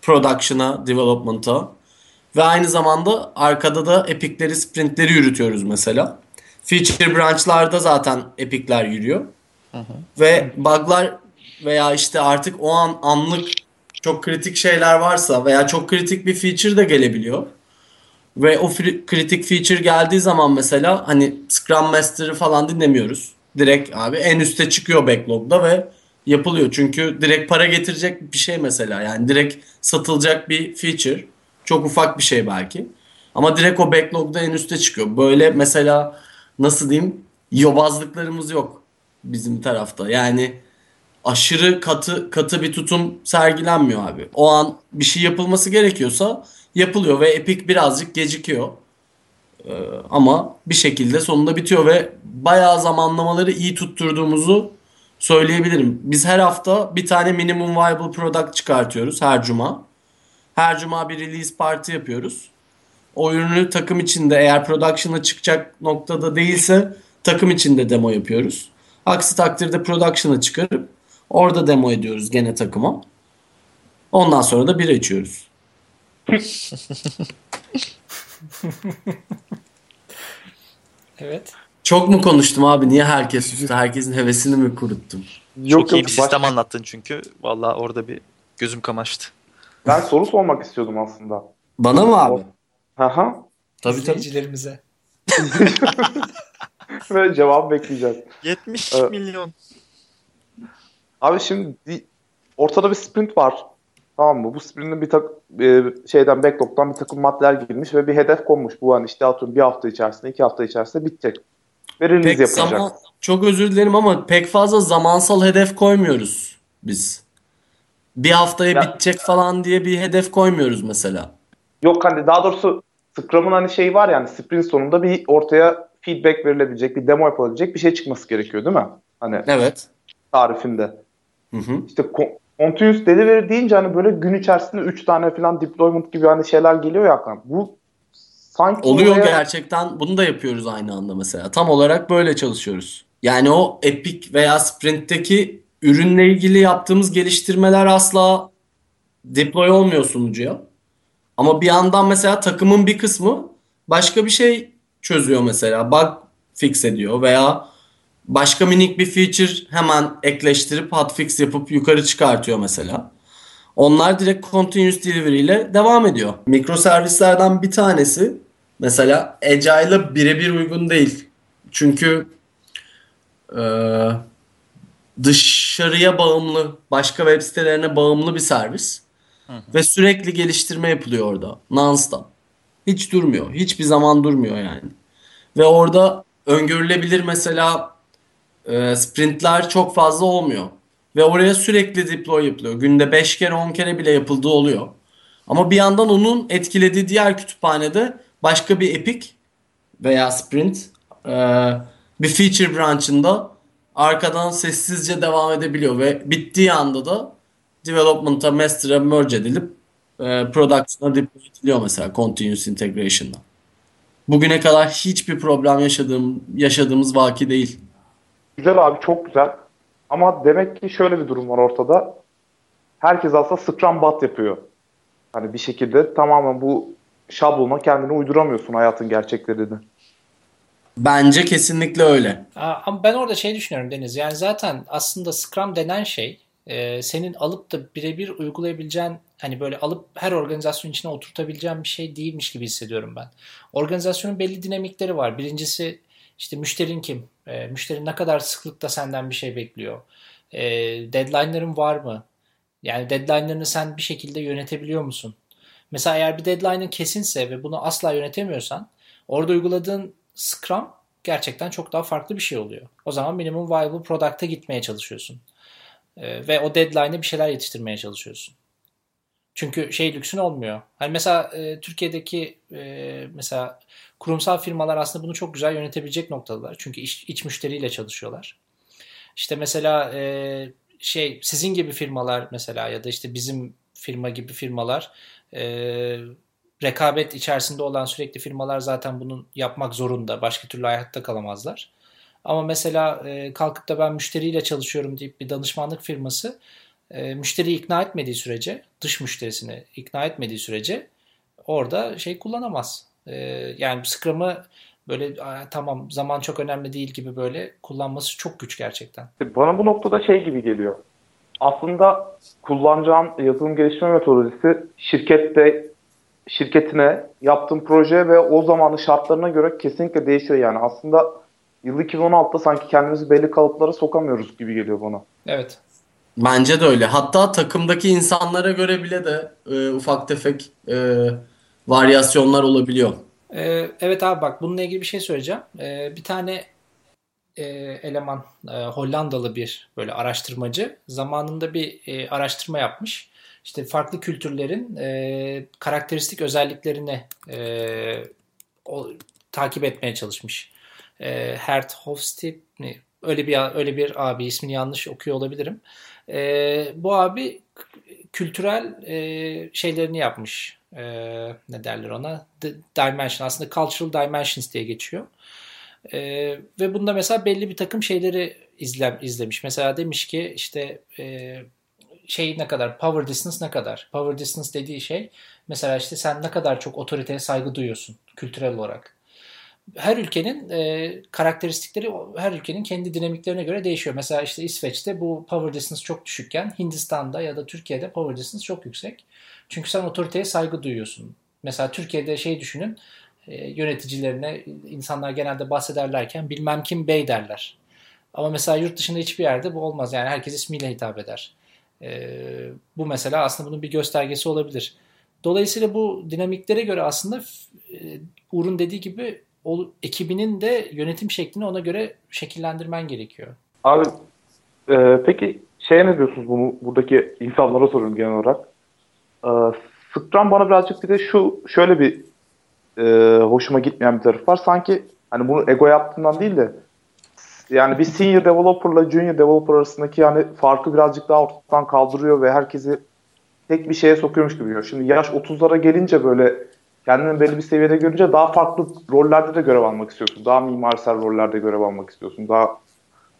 Production'a, development'a. Ve aynı zamanda arkada da epic'leri, sprintleri yürütüyoruz mesela. Feature branch'larda zaten epic'ler yürüyor. Hı. Ve bug'lar veya işte artık o an anlık çok kritik şeyler varsa veya çok kritik bir feature de gelebiliyor. Ve o kritik feature geldiği zaman mesela hani Scrum Master'ı falan dinlemiyoruz. Direkt abi en üste çıkıyor backlog'da ve yapılıyor. Çünkü direkt para getirecek bir şey mesela. Yani direkt satılacak bir feature. Çok ufak bir şey belki. Ama direkt o backlog'da en üste çıkıyor. Böyle mesela nasıl diyeyim yobazlıklarımız yok bizim tarafta. Yani aşırı katı katı bir tutum sergilenmiyor abi. O an bir şey yapılması gerekiyorsa yapılıyor ve Epic birazcık gecikiyor. Ee, ama bir şekilde sonunda bitiyor ve bayağı zamanlamaları iyi tutturduğumuzu söyleyebilirim. Biz her hafta bir tane minimum viable product çıkartıyoruz her cuma. Her cuma bir release party yapıyoruz. O ürünü takım içinde eğer production'a çıkacak noktada değilse takım içinde demo yapıyoruz. Aksi takdirde production'a çıkarıp Orada demo ediyoruz gene takıma. Ondan sonra da bir içiyoruz. evet. Çok mu konuştum abi? Niye herkes sustu? Herkesin hevesini mi kuruttum? Yok, Çok iyi bir sistem başka... anlattın çünkü. Vallahi orada bir gözüm kamaştı. Ben soru sormak istiyordum aslında. Bana mı abi? Aha. Tabii İzleyicilerimize. Ve cevap bekleyeceğiz. 70 evet. milyon. Abi şimdi ortada bir sprint var. Tamam mı? Bu sprintin bir tak e, şeyden backlog'dan bir takım maddeler girmiş ve bir hedef konmuş. Bu an işte atıyorum bir hafta içerisinde, iki hafta içerisinde bitecek. Ve release pek yapılacak. Zaman, çok özür dilerim ama pek fazla zamansal hedef koymuyoruz biz. Bir haftaya ya. bitecek falan diye bir hedef koymuyoruz mesela. Yok hani daha doğrusu Scrum'un hani şeyi var yani sprint sonunda bir ortaya feedback verilebilecek, bir demo yapılabilecek bir şey çıkması gerekiyor değil mi? Hani Evet. Tarifinde. Hı hı. İşte continuous delivery deyince hani böyle gün içerisinde 3 tane falan deployment gibi hani şeyler geliyor ya aklıma. Bu sanki Oluyor oraya- gerçekten. Bunu da yapıyoruz aynı anda mesela. Tam olarak böyle çalışıyoruz. Yani o Epic veya Sprint'teki ürünle ilgili yaptığımız geliştirmeler asla deploy olmuyor sunucuya. Ama bir yandan mesela takımın bir kısmı başka bir şey çözüyor mesela. Bug fix ediyor veya başka minik bir feature hemen ekleştirip hotfix yapıp yukarı çıkartıyor mesela. Onlar direkt continuous delivery ile devam ediyor. Mikroservislerden bir tanesi mesela Agile'a birebir uygun değil. Çünkü dışarıya bağımlı, başka web sitelerine bağımlı bir servis. Ve sürekli geliştirme yapılıyor orada. Non-stop. Hiç durmuyor. Hiçbir zaman durmuyor yani. Ve orada öngörülebilir mesela e, sprintler çok fazla olmuyor. Ve oraya sürekli deploy yapılıyor. Günde 5 kere 10 kere bile yapıldığı oluyor. Ama bir yandan onun etkilediği diğer kütüphanede başka bir Epic veya Sprint e, bir feature branch'ında arkadan sessizce devam edebiliyor ve bittiği anda da development'a, master'a merge edilip e, production'a deploy ediliyor mesela continuous integration'da. Bugüne kadar hiçbir problem yaşadığım yaşadığımız vaki değil. Güzel abi çok güzel. Ama demek ki şöyle bir durum var ortada. Herkes aslında Scrum bot yapıyor. Hani bir şekilde tamamen bu şablona kendini uyduramıyorsun hayatın gerçeklerini. Bence kesinlikle öyle. Ama ben orada şey düşünüyorum Deniz. Yani zaten aslında Scrum denen şey e, senin alıp da birebir uygulayabileceğin hani böyle alıp her organizasyon içine oturtabileceğin bir şey değilmiş gibi hissediyorum ben. Organizasyonun belli dinamikleri var. Birincisi işte müşterin kim? E, müşterin ne kadar sıklıkta senden bir şey bekliyor? E, deadline'ların var mı? Yani deadline'larını sen bir şekilde yönetebiliyor musun? Mesela eğer bir deadline'ın kesinse ve bunu asla yönetemiyorsan orada uyguladığın Scrum gerçekten çok daha farklı bir şey oluyor. O zaman minimum viable product'a gitmeye çalışıyorsun. Ee, ve o deadline'e bir şeyler yetiştirmeye çalışıyorsun. Çünkü şey lüksün olmuyor. Hani mesela e, Türkiye'deki e, mesela kurumsal firmalar aslında bunu çok güzel yönetebilecek noktadalar. Çünkü iç, iç müşteriyle çalışıyorlar. İşte mesela e, şey sizin gibi firmalar mesela ya da işte bizim firma gibi firmalar e, rekabet içerisinde olan sürekli firmalar zaten bunu yapmak zorunda. Başka türlü hayatta kalamazlar. Ama mesela e, kalkıp da ben müşteriyle çalışıyorum deyip bir danışmanlık firması e, müşteriyi ikna etmediği sürece, dış müşterisini ikna etmediği sürece orada şey kullanamaz. E, yani Scrum'ı böyle "Aa, tamam zaman çok önemli değil gibi böyle kullanması çok güç gerçekten. Bana bu noktada şey gibi geliyor. Aslında kullanacağın yazılım geliştirme metodolojisi şirkette şirketine yaptığın proje ve o zamanın şartlarına göre kesinlikle değişiyor yani. Aslında yıl 2016'da sanki kendimizi belli kalıplara sokamıyoruz gibi geliyor bana. Evet. Bence de öyle. Hatta takımdaki insanlara göre bile de e, ufak tefek e, varyasyonlar olabiliyor. Ee, evet abi bak bununla ilgili bir şey söyleyeceğim. Ee, bir tane e, eleman e, Hollandalı bir böyle araştırmacı zamanında bir e, araştırma yapmış. İşte farklı kültürlerin e, karakteristik özelliklerini e, o, takip etmeye çalışmış. E, Hert Hofstede mi? Öyle bir öyle bir abi ismini yanlış okuyor olabilirim. E, bu abi kültürel e, şeylerini yapmış. E, ne derler ona? D- dimension aslında cultural dimensions diye geçiyor. E, ve bunda mesela belli bir takım şeyleri izlem, izlemiş. Mesela demiş ki işte e, şey ne kadar power distance ne kadar? Power distance dediği şey mesela işte sen ne kadar çok otoriteye saygı duyuyorsun kültürel olarak her ülkenin e, karakteristikleri her ülkenin kendi dinamiklerine göre değişiyor. Mesela işte İsveç'te bu power distance çok düşükken Hindistan'da ya da Türkiye'de power distance çok yüksek. Çünkü sen otoriteye saygı duyuyorsun. Mesela Türkiye'de şey düşünün e, yöneticilerine insanlar genelde bahsederlerken bilmem kim bey derler. Ama mesela yurt dışında hiçbir yerde bu olmaz. Yani herkes ismiyle hitap eder. E, bu mesela aslında bunun bir göstergesi olabilir. Dolayısıyla bu dinamiklere göre aslında e, Uğur'un dediği gibi o ekibinin de yönetim şeklini ona göre şekillendirmen gerekiyor. Abi e, peki şeye ne diyorsunuz bunu buradaki insanlara soruyorum genel olarak. E, Scrum bana birazcık bir de şu şöyle bir e, hoşuma gitmeyen bir taraf var. Sanki hani bunu ego yaptığından değil de yani bir senior developer'la junior developer arasındaki yani farkı birazcık daha ortadan kaldırıyor ve herkesi tek bir şeye sokuyormuş gibi görüyor. Şimdi yaş 30'lara gelince böyle kendini belli bir seviyede görünce daha farklı rollerde de görev almak istiyorsun. Daha mimarsal rollerde görev almak istiyorsun. Daha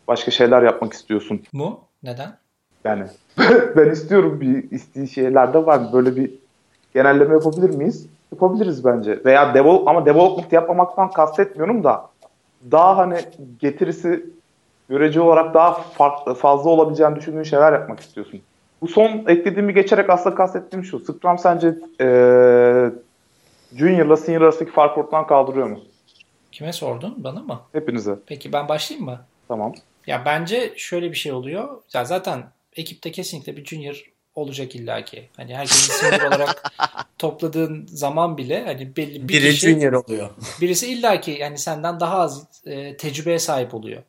başka şeyler yapmak istiyorsun. Mu? Neden? Yani ben istiyorum bir isteği şeyler de var. Böyle bir genelleme yapabilir miyiz? Yapabiliriz bence. Veya develop, ama development yapmamaktan kastetmiyorum da daha hani getirisi görece olarak daha farklı, fazla olabileceğini düşündüğün şeyler yapmak istiyorsun. Bu son eklediğimi geçerek aslında kastettiğim şu. Scrum sence ee, Junior ile Senior arasındaki fark ortadan kaldırıyor mu? Kime sordun? Bana mı? Hepinize. Peki ben başlayayım mı? Tamam. Ya bence şöyle bir şey oluyor. Ya zaten ekipte kesinlikle bir junior olacak illaki. Hani herkesi senior olarak topladığın zaman bile hani belli bir Biri kişi, junior oluyor. birisi illaki yani senden daha az e, tecrübeye sahip oluyor.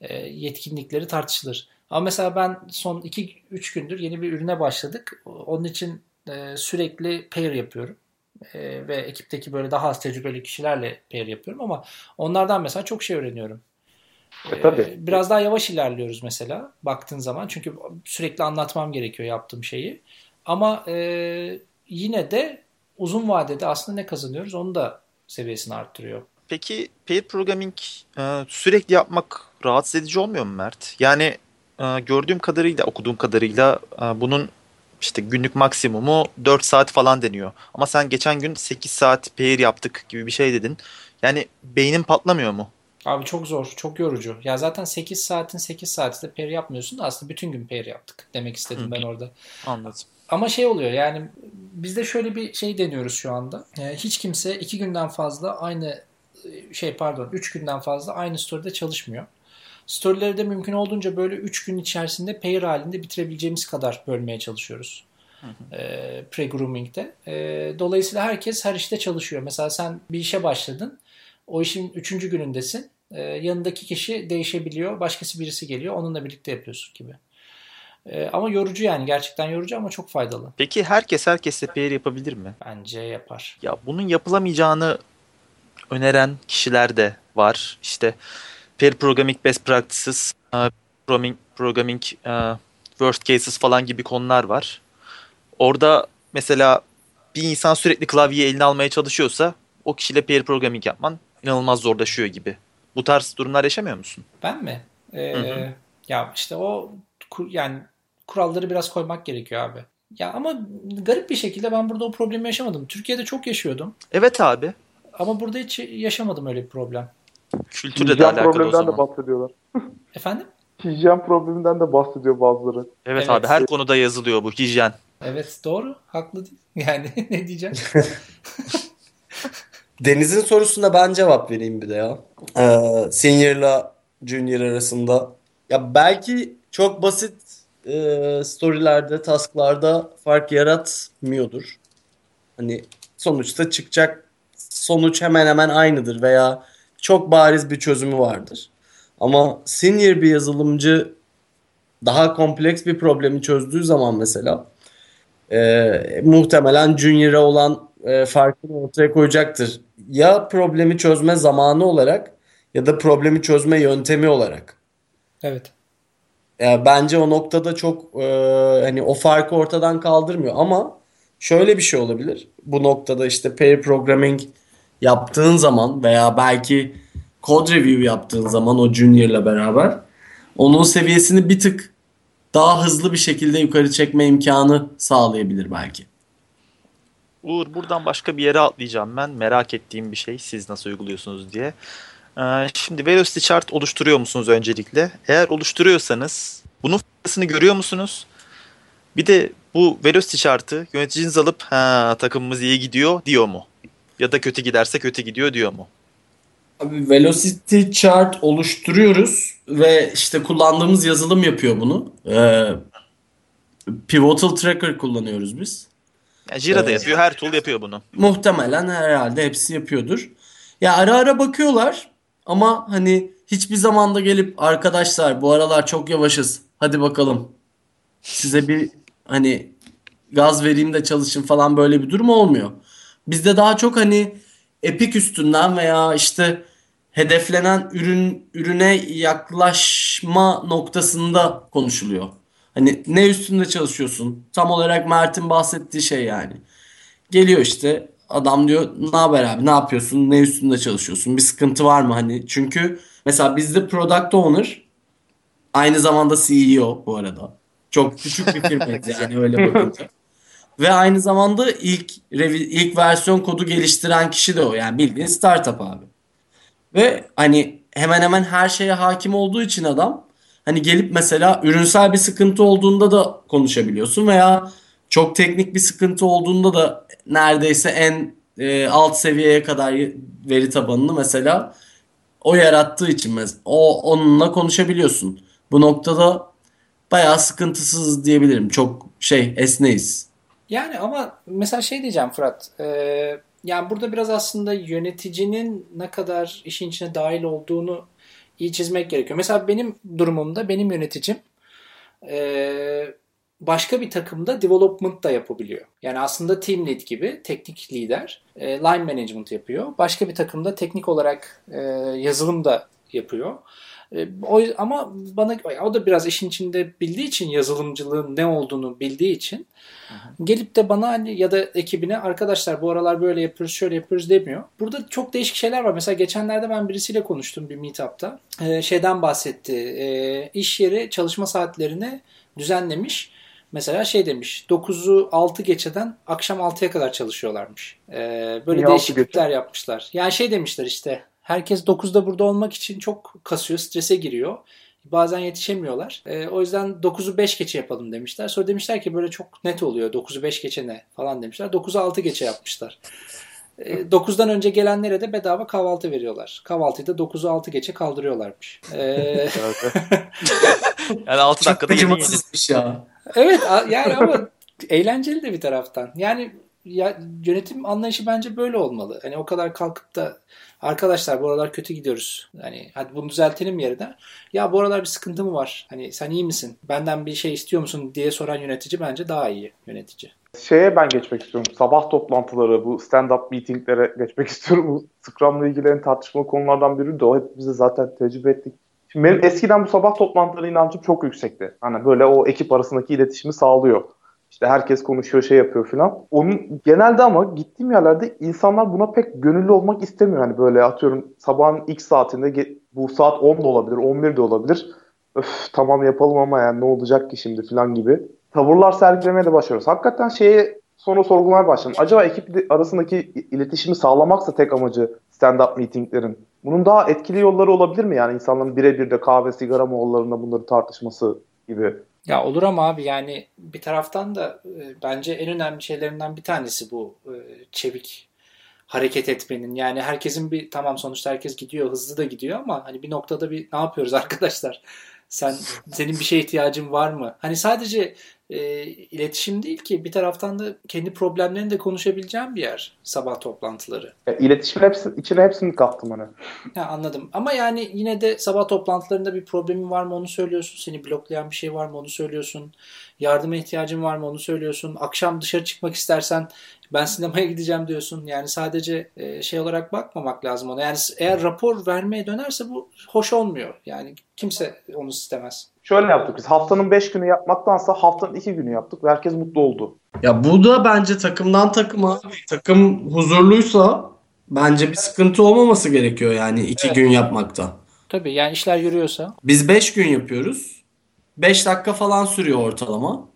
E, yetkinlikleri tartışılır. Ama mesela ben son 2-3 gündür yeni bir ürüne başladık. Onun için e, sürekli pair yapıyorum. E, ve ekipteki böyle daha az tecrübeli kişilerle pair yapıyorum ama onlardan mesela çok şey öğreniyorum. E, tabii. Biraz daha yavaş ilerliyoruz mesela baktığın zaman. Çünkü sürekli anlatmam gerekiyor yaptığım şeyi. Ama e, yine de uzun vadede aslında ne kazanıyoruz onu da seviyesini arttırıyor. Peki pair programming e, sürekli yapmak rahatsız edici olmuyor mu Mert? Yani e, gördüğüm kadarıyla, okuduğum kadarıyla e, bunun işte günlük maksimumu 4 saat falan deniyor. Ama sen geçen gün 8 saat pair yaptık gibi bir şey dedin. Yani beynin patlamıyor mu? Abi çok zor, çok yorucu. Ya zaten 8 saatin 8 saati de pair yapmıyorsun da aslında bütün gün pair yaptık demek istedim ben orada. Anladım. Ama şey oluyor yani bizde şöyle bir şey deniyoruz şu anda. Yani hiç kimse 2 günden fazla aynı şey pardon 3 günden fazla aynı story'de çalışmıyor. Story'leri de mümkün olduğunca böyle 3 gün içerisinde pair halinde bitirebileceğimiz kadar bölmeye çalışıyoruz. E, pre-grooming'de. E, dolayısıyla herkes her işte çalışıyor. Mesela sen bir işe başladın. O işin 3. günündesin. E, yanındaki kişi değişebiliyor. Başkası birisi geliyor. Onunla birlikte yapıyorsun gibi. E, ama yorucu yani. Gerçekten yorucu ama çok faydalı. Peki herkes herkesle pair yapabilir mi? Bence yapar. Ya bunun yapılamayacağını öneren kişiler de var. İşte pair programming best practices, uh, programming, programming uh, worst cases falan gibi konular var. Orada mesela bir insan sürekli klavyeyi eline almaya çalışıyorsa o kişiyle pair programming yapman inanılmaz zorlaşıyor gibi. Bu tarz durumlar yaşamıyor musun? Ben mi? Ee, Hı hı. Ya işte o kur- yani kuralları biraz koymak gerekiyor abi. Ya ama garip bir şekilde ben burada o problemi yaşamadım. Türkiye'de çok yaşıyordum. Evet abi. Ama burada hiç yaşamadım öyle bir problem. Kültürle de alakalı o probleminden de zaman. bahsediyorlar. Efendim? Hijyen probleminden de bahsediyor bazıları. Evet, Evet. abi her konuda yazılıyor bu hijyen. Evet doğru. Haklı değil. Yani ne diyeceğim? Deniz'in sorusuna ben cevap vereyim bir de ya. Ee, senior'la junior arasında. Ya belki çok basit e, storylerde, tasklarda fark yaratmıyordur. Hani sonuçta çıkacak sonuç hemen hemen aynıdır veya çok bariz bir çözümü vardır. Ama senior bir yazılımcı daha kompleks bir problemi çözdüğü zaman mesela e, muhtemelen Junior'a olan e, farkını ortaya koyacaktır. Ya problemi çözme zamanı olarak ya da problemi çözme yöntemi olarak. Evet. E, bence o noktada çok e, hani o farkı ortadan kaldırmıyor ama şöyle bir şey olabilir. Bu noktada işte pair programming yaptığın zaman veya belki code review yaptığın zaman o junior'la beraber onun seviyesini bir tık daha hızlı bir şekilde yukarı çekme imkanı sağlayabilir belki. Uğur buradan başka bir yere atlayacağım ben. Merak ettiğim bir şey. Siz nasıl uyguluyorsunuz diye. Ee, şimdi Velocity Chart oluşturuyor musunuz öncelikle? Eğer oluşturuyorsanız bunun faydasını görüyor musunuz? Bir de bu Velocity Chart'ı yöneticiniz alıp ha takımımız iyi gidiyor diyor mu? Ya da kötü giderse kötü gidiyor diyor mu? Abi Velocity Chart oluşturuyoruz ve işte kullandığımız yazılım yapıyor bunu. Ee, Pivotal Tracker kullanıyoruz biz. Yani Jira'da Evet. yapıyor, her tool yapıyor bunu. Muhtemelen herhalde hepsi yapıyordur. Ya ara ara bakıyorlar ama hani hiçbir zamanda gelip arkadaşlar bu aralar çok yavaşız. Hadi bakalım. Size bir hani gaz vereyim de çalışın falan böyle bir durum olmuyor. Bizde daha çok hani Epic üstünden veya işte hedeflenen ürün ürüne yaklaşma noktasında konuşuluyor. Hani ne üstünde çalışıyorsun? Tam olarak Mert'in bahsettiği şey yani. Geliyor işte adam diyor ne haber abi? Ne yapıyorsun? Ne üstünde çalışıyorsun? Bir sıkıntı var mı? Hani çünkü mesela bizde product owner aynı zamanda CEO bu arada. Çok küçük bir firmayız yani öyle bakınca. Ve aynı zamanda ilk ilk versiyon kodu geliştiren kişi de o. Yani bildiğin startup abi. Ve hani hemen hemen her şeye hakim olduğu için adam hani gelip mesela ürünsel bir sıkıntı olduğunda da konuşabiliyorsun veya çok teknik bir sıkıntı olduğunda da neredeyse en e, alt seviyeye kadar veri tabanını mesela o yarattığı için o onunla konuşabiliyorsun. Bu noktada bayağı sıkıntısız diyebilirim. Çok şey esneyiz. Yani ama mesela şey diyeceğim Fırat. E, yani burada biraz aslında yöneticinin ne kadar işin içine dahil olduğunu iyi çizmek gerekiyor. Mesela benim durumumda benim yöneticim e, başka bir takımda development da yapabiliyor. Yani aslında team lead gibi teknik lider e, line management yapıyor. Başka bir takımda teknik olarak e, yazılım da yapıyor. E, o, ama bana o da biraz işin içinde bildiği için yazılımcılığın ne olduğunu bildiği için Hı-hı. gelip de bana hani ya da ekibine arkadaşlar bu aralar böyle yapıyoruz şöyle yapıyoruz demiyor. Burada çok değişik şeyler var. Mesela geçenlerde ben birisiyle konuştum bir meetup'ta. E, şeyden bahsetti. E, iş yeri çalışma saatlerini düzenlemiş Mesela şey demiş 9'u 6 geçeden akşam 6'ya kadar çalışıyorlarmış. Ee, böyle Niye değişiklikler yapmışlar. Yani şey demişler işte herkes 9'da burada olmak için çok kasıyor, strese giriyor. Bazen yetişemiyorlar. Ee, o yüzden 9'u 5 geçe yapalım demişler. Sonra demişler ki böyle çok net oluyor. 9'u 5 geçe ne falan demişler. 9'u 6 geçe yapmışlar. 9'dan önce gelenlere de bedava kahvaltı veriyorlar. Kahvaltıyı da 9'u 6 geçe kaldırıyorlarmış. Ee... yani 6 dakikada yeni. ya. Evet yani ama eğlenceli de bir taraftan. Yani ya, yönetim anlayışı bence böyle olmalı. Hani o kadar kalkıp da arkadaşlar bu aralar kötü gidiyoruz. Hani hadi bunu düzeltelim yerine. Ya bu aralar bir sıkıntı mı var? Hani sen iyi misin? Benden bir şey istiyor musun diye soran yönetici bence daha iyi yönetici. Şeye ben geçmek istiyorum. Sabah toplantıları, bu stand-up meetinglere geçmek istiyorum. Bu Scrum'la ilgili en tartışmalı konulardan biri de o. Hepimiz zaten tecrübe ettik. Şimdi benim eskiden bu sabah toplantıları inancım çok yüksekti. Hani böyle o ekip arasındaki iletişimi sağlıyor. İşte herkes konuşuyor, şey yapıyor filan. Onun genelde ama gittiğim yerlerde insanlar buna pek gönüllü olmak istemiyor. Hani böyle atıyorum sabahın ilk saatinde bu saat 10 da olabilir, 11 de olabilir. Öf tamam yapalım ama yani ne olacak ki şimdi filan gibi. Tavırlar sergilemeye de başlıyoruz. Hakikaten şeye sonra sorgulamaya başladım. Acaba ekip arasındaki iletişimi sağlamaksa tek amacı stand-up meetinglerin. Bunun daha etkili yolları olabilir mi? Yani insanların birebir de kahve, sigara mollarında bunları tartışması gibi. Ya olur ama abi yani bir taraftan da e, bence en önemli şeylerinden bir tanesi bu e, çevik hareket etmenin. Yani herkesin bir tamam sonuçta herkes gidiyor, hızlı da gidiyor ama hani bir noktada bir ne yapıyoruz arkadaşlar? Sen senin bir şeye ihtiyacın var mı? Hani sadece e, iletişim değil ki bir taraftan da kendi problemlerini de konuşabileceğim bir yer sabah toplantıları. Ya, iletişim hepsi, içine hepsini kattım hani. Ya, anladım ama yani yine de sabah toplantılarında bir problemin var mı onu söylüyorsun. Seni bloklayan bir şey var mı onu söylüyorsun. Yardıma ihtiyacın var mı onu söylüyorsun. Akşam dışarı çıkmak istersen ben sinemaya gideceğim diyorsun. Yani sadece e, şey olarak bakmamak lazım ona. Yani eğer rapor vermeye dönerse bu hoş olmuyor. Yani kimse onu istemez. Şöyle yaptık biz haftanın 5 günü yapmaktansa haftanın 2 günü yaptık ve herkes mutlu oldu. Ya bu da bence takımdan takıma takım huzurluysa bence bir sıkıntı olmaması gerekiyor yani 2 evet. gün yapmakta. Tabii yani işler yürüyorsa. Biz 5 gün yapıyoruz. 5 dakika falan sürüyor ortalama.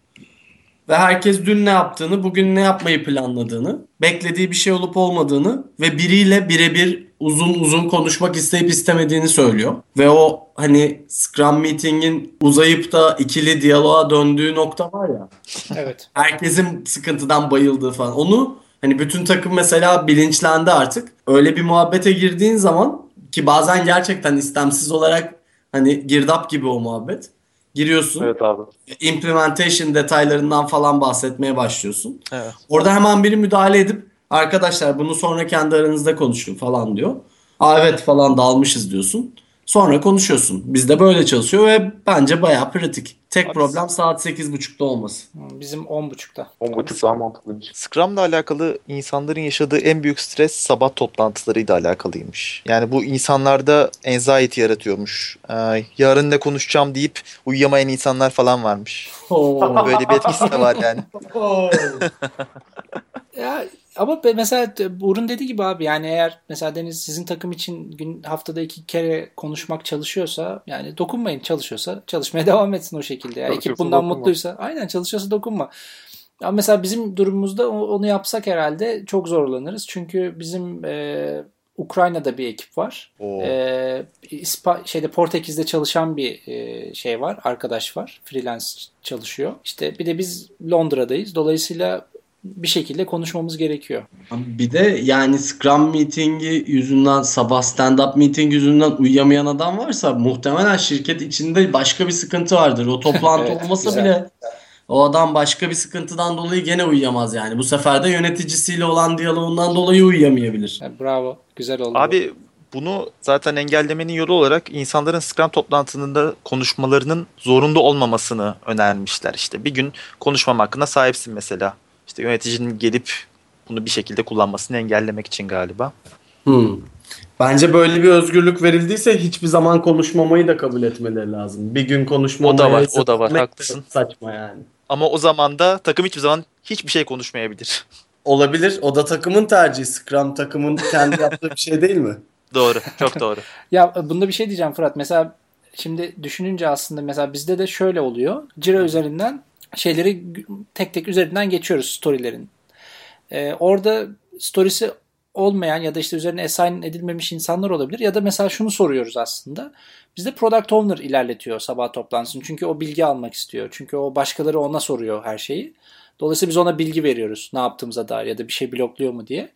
Ve herkes dün ne yaptığını, bugün ne yapmayı planladığını, beklediği bir şey olup olmadığını ve biriyle birebir uzun uzun konuşmak isteyip istemediğini söylüyor. Ve o hani Scrum Meeting'in uzayıp da ikili diyaloğa döndüğü nokta var ya. Evet. Herkesin sıkıntıdan bayıldığı falan. Onu hani bütün takım mesela bilinçlendi artık. Öyle bir muhabbete girdiğin zaman ki bazen gerçekten istemsiz olarak hani girdap gibi o muhabbet giriyorsun. Evet abi. Implementation detaylarından falan bahsetmeye başlıyorsun. Evet. Orada hemen biri müdahale edip arkadaşlar bunu sonra kendi aranızda konuşun falan diyor. Aa evet falan dalmışız diyorsun. Sonra konuşuyorsun. Bizde böyle çalışıyor ve bence bayağı pratik. Tek Abi- problem saat 8.30'da olması. Bizim 10.30'da. 10.30 daha mantıklıymış. Scrum'la alakalı insanların yaşadığı en büyük stres sabah toplantılarıyla alakalıymış. Yani bu insanlarda anxiety yaratıyormuş. Ee, yarın ne konuşacağım deyip uyuyamayan insanlar falan varmış. Böyle bir etkisi de var yani. Ya ama mesela Uğur'un dediği gibi abi yani eğer mesela Deniz sizin takım için gün haftada iki kere konuşmak çalışıyorsa yani dokunmayın çalışıyorsa çalışmaya devam etsin o şekilde. Yani ekip bundan dokunma. mutluysa aynen çalışıyorsa dokunma. Ama mesela bizim durumumuzda onu yapsak herhalde çok zorlanırız. Çünkü bizim e, Ukrayna'da bir ekip var. Oo. E, İspa- şeyde Portekiz'de çalışan bir e, şey var, arkadaş var. Freelance çalışıyor. İşte bir de biz Londra'dayız. Dolayısıyla bir şekilde konuşmamız gerekiyor. Bir de yani Scrum meetingi yüzünden sabah stand-up meeting yüzünden uyuyamayan adam varsa muhtemelen şirket içinde başka bir sıkıntı vardır. O toplantı Evet, olmasa güzel. bile o adam başka bir sıkıntıdan dolayı gene uyuyamaz yani. Bu sefer de yöneticisiyle olan diyaloğundan dolayı uyuyamayabilir. Yani bravo. Güzel oldu. Abi bunu zaten engellemenin yolu olarak insanların Scrum toplantılarında konuşmalarının zorunda olmamasını önermişler. İşte bir gün konuşmam hakkında sahipsin mesela. İşte yöneticinin gelip bunu bir şekilde kullanmasını engellemek için galiba. Hmm. Bence böyle bir özgürlük verildiyse hiçbir zaman konuşmamayı da kabul etmeleri lazım. Bir gün konuşmamaya O da var, o da var, haklısın. Saçma yani. Ama o zaman da takım hiçbir zaman hiçbir şey konuşmayabilir. Olabilir. O da takımın tercihi. Scrum takımın kendi yaptığı bir şey değil mi? doğru, çok doğru. Ya bunda bir şey diyeceğim Fırat. Mesela şimdi düşününce aslında mesela bizde de şöyle oluyor. Jira üzerinden şeyleri tek tek üzerinden geçiyoruz storylerin. Ee, orada story'si olmayan ya da işte üzerine assign edilmemiş insanlar olabilir. Ya da mesela şunu soruyoruz aslında. Bizde product owner ilerletiyor sabah toplantısını. Çünkü o bilgi almak istiyor. Çünkü o başkaları ona soruyor her şeyi. Dolayısıyla biz ona bilgi veriyoruz ne yaptığımıza dair ya da bir şey blokluyor mu diye.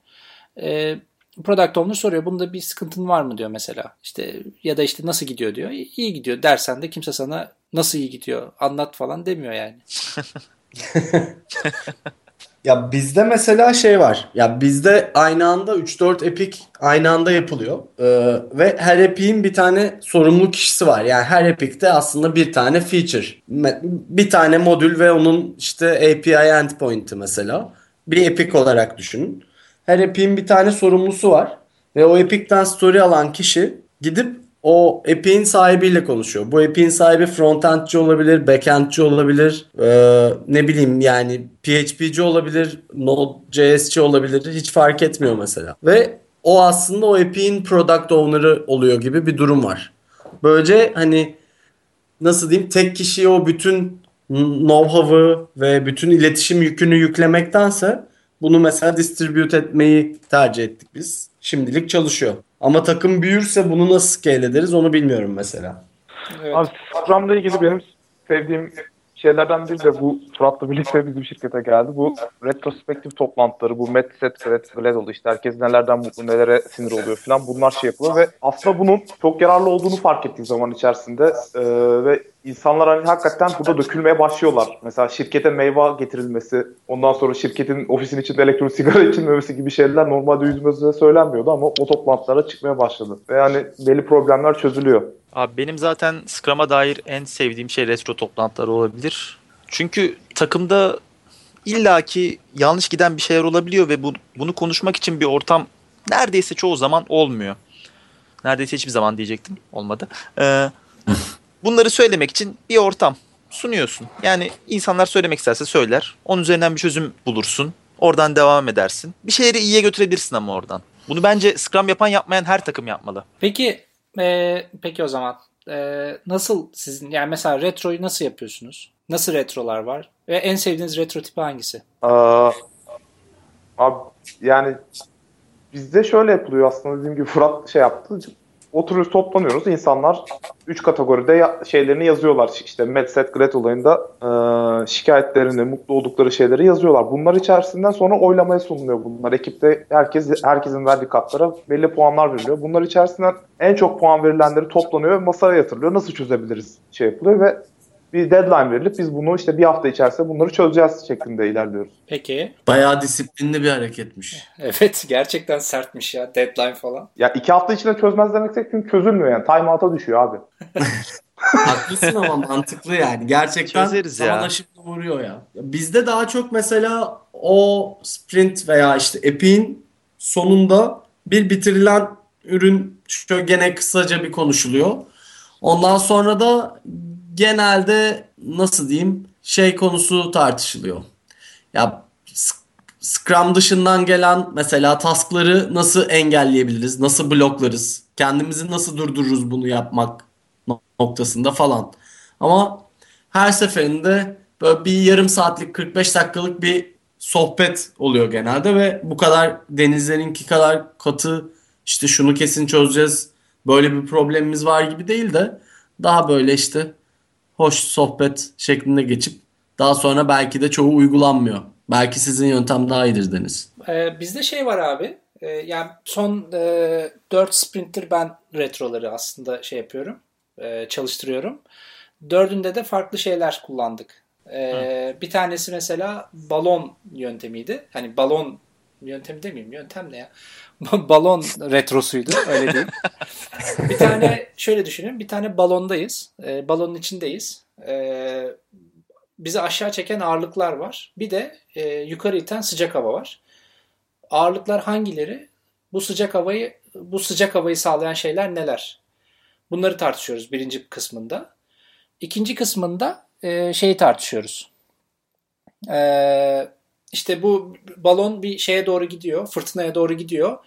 Ee, product owner soruyor bunda bir sıkıntın var mı diyor mesela. İşte ya da işte nasıl gidiyor diyor. İyi gidiyor dersen de kimse sana nasıl iyi gidiyor anlat falan demiyor yani. Ya bizde mesela şey var. Ya bizde aynı anda 3-4 epic aynı anda yapılıyor. Ee, ve her epic'in bir tane sorumlu kişisi var. Yani her epic'te aslında bir tane feature. Me- Bir tane modül ve onun işte API endpoint'i mesela. Bir epic olarak düşünün. Her epic'in bir tane sorumlusu var. Ve o epic'ten story alan kişi gidip o epic'in sahibiyle konuşuyor. Bu epic'in sahibi frontendci olabilir, backendci olabilir, ee, ne bileyim yani PHP'ci olabilir, Node.js'ci olabilir. Hiç fark etmiyor mesela. Ve o aslında o epic'in product owner'ı oluyor gibi bir durum var. Böylece hani nasıl diyeyim tek kişiye o bütün know-how'ı ve bütün iletişim yükünü yüklemektense bunu mesela distribute etmeyi tercih ettik biz. Şimdilik çalışıyor. Ama takım büyürse bunu nasıl scale ederiz onu bilmiyorum mesela. Evet. Abi Scrum'la ilgili benim sevdiğim şeylerden biri de bu Fırat'la birlikte bizim şirkete geldi. Bu retrospektif toplantıları, bu Met Set Glad, Glad oldu işte herkes nelerden mutlu, nelere sinir oluyor falan bunlar şey yapılıyor ve aslında bunun çok yararlı olduğunu fark ettiğim zaman içerisinde Ee, ve insanlar hani hakikaten burada dökülmeye başlıyorlar. Mesela şirkete meyve getirilmesi, ondan sonra şirketin ofisin içinde elektronik sigara içilmemesi gibi şeyler normalde yüzümüzde söylenmiyordu ama o toplantılara çıkmaya başladı. Ve yani belli problemler çözülüyor. Abi benim zaten Scrum'a dair en sevdiğim şey retro toplantıları olabilir. Çünkü takımda illaki yanlış giden bir şeyler olabiliyor ve bu, bunu konuşmak için bir ortam neredeyse çoğu zaman olmuyor. Neredeyse hiçbir zaman diyecektim. Olmadı. Ee, bunları söylemek için bir ortam sunuyorsun. Yani insanlar söylemek isterse söyler. Onun üzerinden bir çözüm bulursun. Oradan devam edersin. Bir şeyleri iyiye götürebilirsin ama oradan. Bunu bence Scrum yapan yapmayan her takım yapmalı. Peki e, peki o zaman e, nasıl sizin yani mesela retroyu nasıl yapıyorsunuz? Nasıl retrolar var? Ve en sevdiğiniz retro tipi hangisi? Aa, abi yani bizde şöyle yapılıyor aslında dediğim gibi Fırat şey yaptı. Oturuyoruz toplanıyoruz. İnsanlar 3 kategoride ya- şeylerini yazıyorlar. İşte Medset Gret olayında e, şikayetlerini, mutlu oldukları şeyleri yazıyorlar. Bunlar içerisinden sonra oylamaya sunuluyor bunlar. Ekipte herkes herkesin verdiği katlara belli puanlar veriliyor. Bunlar içerisinden en çok puan verilenleri toplanıyor ve masaya yatırılıyor. Nasıl çözebiliriz şey yapılıyor ve bir deadline verilip biz bunu işte bir hafta içerisinde bunları çözeceğiz şeklinde ilerliyoruz. Peki. Bayağı disiplinli bir hareketmiş. Evet gerçekten sertmiş ya deadline falan. Ya iki hafta içinde çözmez demeksek çünkü çözülmüyor yani. Timeout'a düşüyor abi. Haklısın ama mantıklı yani. Gerçekten Çözeriz zaman ya. aşımı vuruyor ya. Bizde daha çok mesela o sprint veya işte Epic'in sonunda bir bitirilen ürün şöyle gene kısaca bir konuşuluyor. Ondan sonra da genelde nasıl diyeyim şey konusu tartışılıyor. Ya Scrum dışından gelen mesela taskları nasıl engelleyebiliriz? Nasıl bloklarız? Kendimizi nasıl durdururuz bunu yapmak noktasında falan. Ama her seferinde böyle bir yarım saatlik 45 dakikalık bir sohbet oluyor genelde ve bu kadar denizlerinki kadar katı işte şunu kesin çözeceğiz böyle bir problemimiz var gibi değil de daha böyle işte hoş sohbet şeklinde geçip daha sonra belki de çoğu uygulanmıyor. Belki sizin yöntem daha iyidir Deniz. Ee, bizde şey var abi. Ee, yani son e, 4 sprinter ben retroları aslında şey yapıyorum. e, çalıştırıyorum. Dördünde de farklı şeyler kullandık. Ee, bir tanesi mesela balon yöntemiydi. Hani balon yöntemi demeyeyim. Yöntem ne ya? balon retrosuydu. Öyle değil. bir tane şöyle düşünün. Bir tane balondayız. Ee, balonun içindeyiz. Ee, bizi aşağı çeken ağırlıklar var. Bir de e, yukarı iten sıcak hava var. Ağırlıklar hangileri? Bu sıcak havayı bu sıcak havayı sağlayan şeyler neler? Bunları tartışıyoruz birinci kısmında. İkinci kısmında e, şeyi tartışıyoruz. E, işte bu balon bir şeye doğru gidiyor, fırtınaya doğru gidiyor.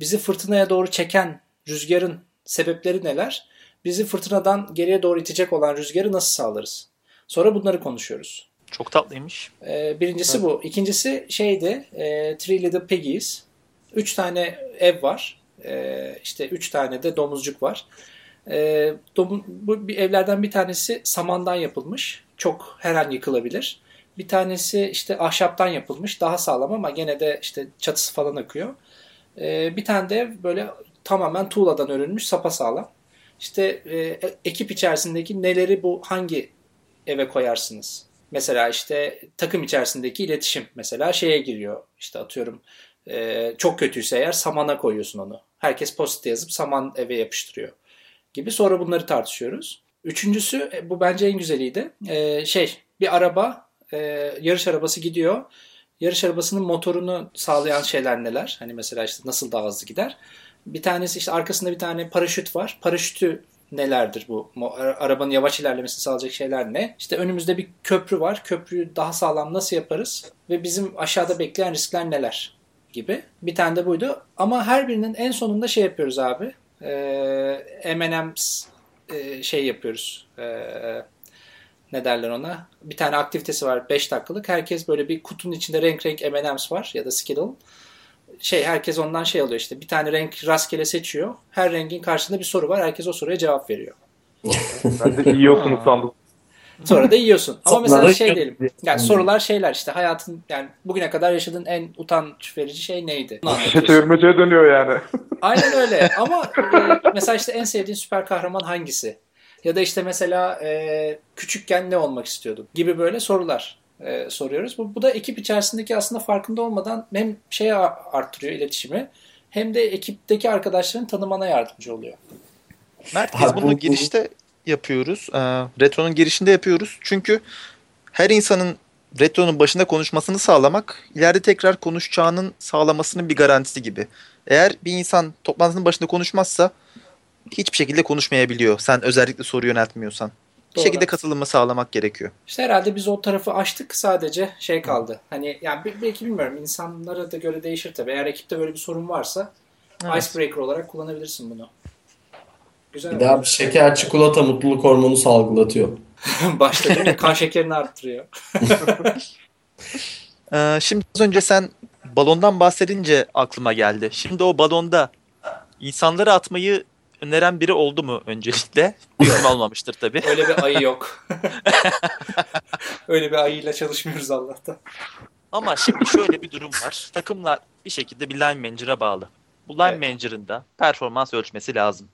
Bizi fırtınaya doğru çeken rüzgarın sebepleri neler? Bizi fırtınadan geriye doğru itecek olan rüzgarı nasıl sağlarız? Sonra bunları konuşuyoruz. Çok tatlıymış. Ee, birincisi bu. İkincisi şeydi e, Three Little Piggies. Üç tane ev var. Ee, işte üç tane de domuzcuk var. Ee, domu- bu bir evlerden bir tanesi samandan yapılmış. Çok her an yıkılabilir. Bir tanesi işte ahşaptan yapılmış. Daha sağlam ama gene de işte çatısı falan akıyor. Ee, bir tane de böyle tamamen tuğladan örülmüş sapasağlam. İşte e, ekip içerisindeki neleri bu hangi eve koyarsınız? Mesela işte takım içerisindeki iletişim mesela şeye giriyor. İşte atıyorum e, çok kötüyse eğer samana koyuyorsun onu. Herkes post yazıp saman eve yapıştırıyor gibi. Sonra bunları tartışıyoruz. Üçüncüsü e, bu bence en güzeliydi. E, şey bir araba e, yarış arabası gidiyor. Yarış arabasının motorunu sağlayan şeyler neler? Hani mesela işte nasıl daha hızlı gider? Bir tanesi işte arkasında bir tane paraşüt var. Paraşütü nelerdir bu? Arabanın yavaş ilerlemesini sağlayacak şeyler ne? İşte önümüzde bir köprü var. Köprüyü daha sağlam nasıl yaparız? Ve bizim aşağıda bekleyen riskler neler? Gibi. Bir tane de buydu. Ama her birinin en sonunda şey yapıyoruz abi. Ee, M&M's e, şey yapıyoruz. Ee, ne derler ona? Bir tane aktivitesi var 5 dakikalık. Herkes böyle bir kutunun içinde renk renk M&M's var ya da Skittle. Şey herkes ondan şey alıyor işte. Bir tane renk rastgele seçiyor. Her rengin karşısında bir soru var. Herkes o soruya cevap veriyor. Ben de yiyorsunuz sandım. Sonra da yiyorsun. Ama mesela şey da- diyelim. Yani sorular şeyler işte hayatın yani bugüne kadar yaşadığın en utanç verici şey neydi? Anlatıyorsun. çevirmeceye dönüyor yani. Aynen öyle ama e, mesela işte en sevdiğin süper kahraman hangisi? Ya da işte mesela e, küçükken ne olmak istiyordun gibi böyle sorular e, soruyoruz. Bu, bu da ekip içerisindeki aslında farkında olmadan hem şeye arttırıyor iletişimi hem de ekipteki arkadaşların tanımana yardımcı oluyor. Mert biz Abi bunu bu- girişte yapıyoruz. Ee, Retro'nun girişinde yapıyoruz. Çünkü her insanın Retro'nun başında konuşmasını sağlamak ileride tekrar konuşacağının sağlamasının bir garantisi gibi. Eğer bir insan toplantının başında konuşmazsa hiçbir şekilde konuşmayabiliyor. Sen özellikle soru yöneltmiyorsan. Bir Doğru. şekilde katılımı sağlamak gerekiyor. İşte herhalde biz o tarafı açtık sadece şey kaldı. Hani yani bir- belki bilmiyorum insanlara da göre değişir tabii. Eğer ekipte böyle bir sorun varsa Evet. icebreaker olarak kullanabilirsin bunu. Güzel. Bir daha bir şeker çikolata mutluluk hormonu salgılatıyor. Başta değil mi? Kan şekerini arttırıyor. Ee, şimdi az önce sen balondan bahsedince aklıma geldi. Şimdi o balonda insanları atmayı öneren biri oldu mu öncelikle? Büyük olmamıştır tabii. Öyle bir ayı yok. Öyle bir ayıyla çalışmıyoruz Allah'tan. Ama şimdi şöyle bir durum var. Takımlar bir şekilde bir line manager'a bağlı. Bu line Evet. manager'ın da performans ölçmesi lazım.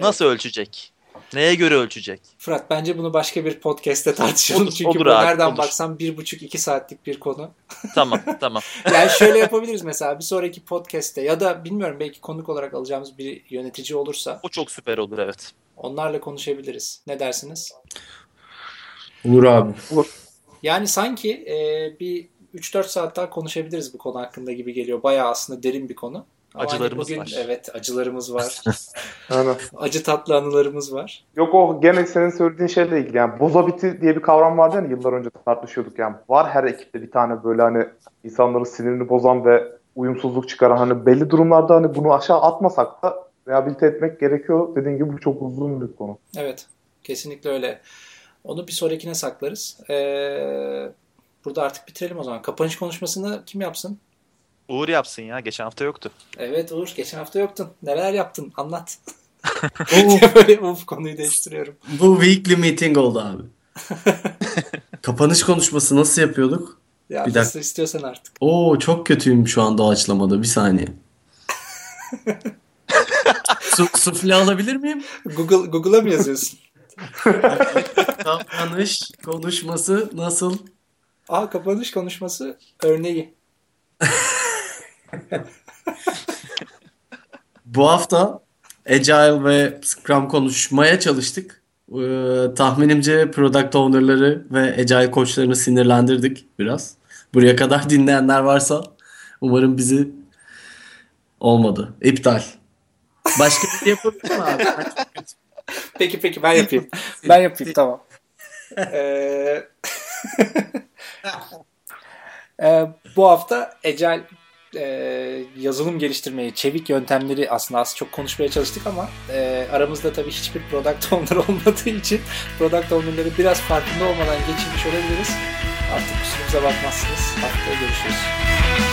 Nasıl ölçecek? Neye göre ölçecek? Fırat bence bunu başka bir podcast'te tartışalım. Olur, Çünkü olur bu abi, nereden olur. baksan bir buçuk iki saatlik bir konu. Tamam tamam. Yani şöyle yapabiliriz mesela bir sonraki podcast'te ya da bilmiyorum belki konuk olarak alacağımız bir yönetici olursa O çok süper olur evet. onlarla konuşabiliriz. Ne dersiniz? Olur abi. Yani sanki e, bir 3-4 saat daha konuşabiliriz bu konu hakkında gibi geliyor. Bayağı aslında derin bir konu. Acılarımız bugün, var. Evet acılarımız var. Acı tatlı anılarımız var. Yok o gene senin söylediğin şeyle ilgili yani bozabiti diye bir kavram vardı yani yıllar önce tartışıyorduk yani. Var her ekipte bir tane böyle hani insanların sinirini bozan ve uyumsuzluk çıkaran hani belli durumlarda hani bunu aşağı atmasak da rehabilite etmek gerekiyor. Dediğin gibi bu çok uzun bir konu. Evet kesinlikle öyle. Onu bir sonrakine saklarız. Ee, burada artık bitirelim o zaman. Kapanış konuşmasını kim yapsın? Uğur yapsın ya. Geçen hafta yoktu. Evet Uğur geçen hafta yoktun. Neler yaptın? Anlat. Oo, Böyle uf konuyu değiştiriyorum. bu weekly meeting oldu abi. Kapanış konuşması nasıl yapıyorduk? Ya Bir nasıl istiyorsan artık. Oo çok kötüyüm şu an doğaçlamada. Bir saniye. Su, sufle alabilir miyim? Google Google'a mı yazıyorsun? Kapanış konuşması nasıl? Aa kapanış konuşması örneği. Bu hafta Agile ve Scrum konuşmaya çalıştık. Ee, tahminimce Product Owner'ları ve Agile koçlarını sinirlendirdik biraz. Buraya kadar dinleyenler varsa umarım bizi olmadı. İptal. Başka bir şey yapabilir mi abi? Peki peki ben yapayım. ben yapayım tamam. Ee, Ee, bu hafta Agile e, yazılım geliştirmeyi, çevik yöntemleri aslında az çok konuşmaya çalıştık ama e, aramızda tabii hiçbir product owner olmadığı için product owner'ları biraz farkında olmadan geçirmiş olabiliriz. Artık kusurumuza bakmazsınız. Haftaya görüşürüz.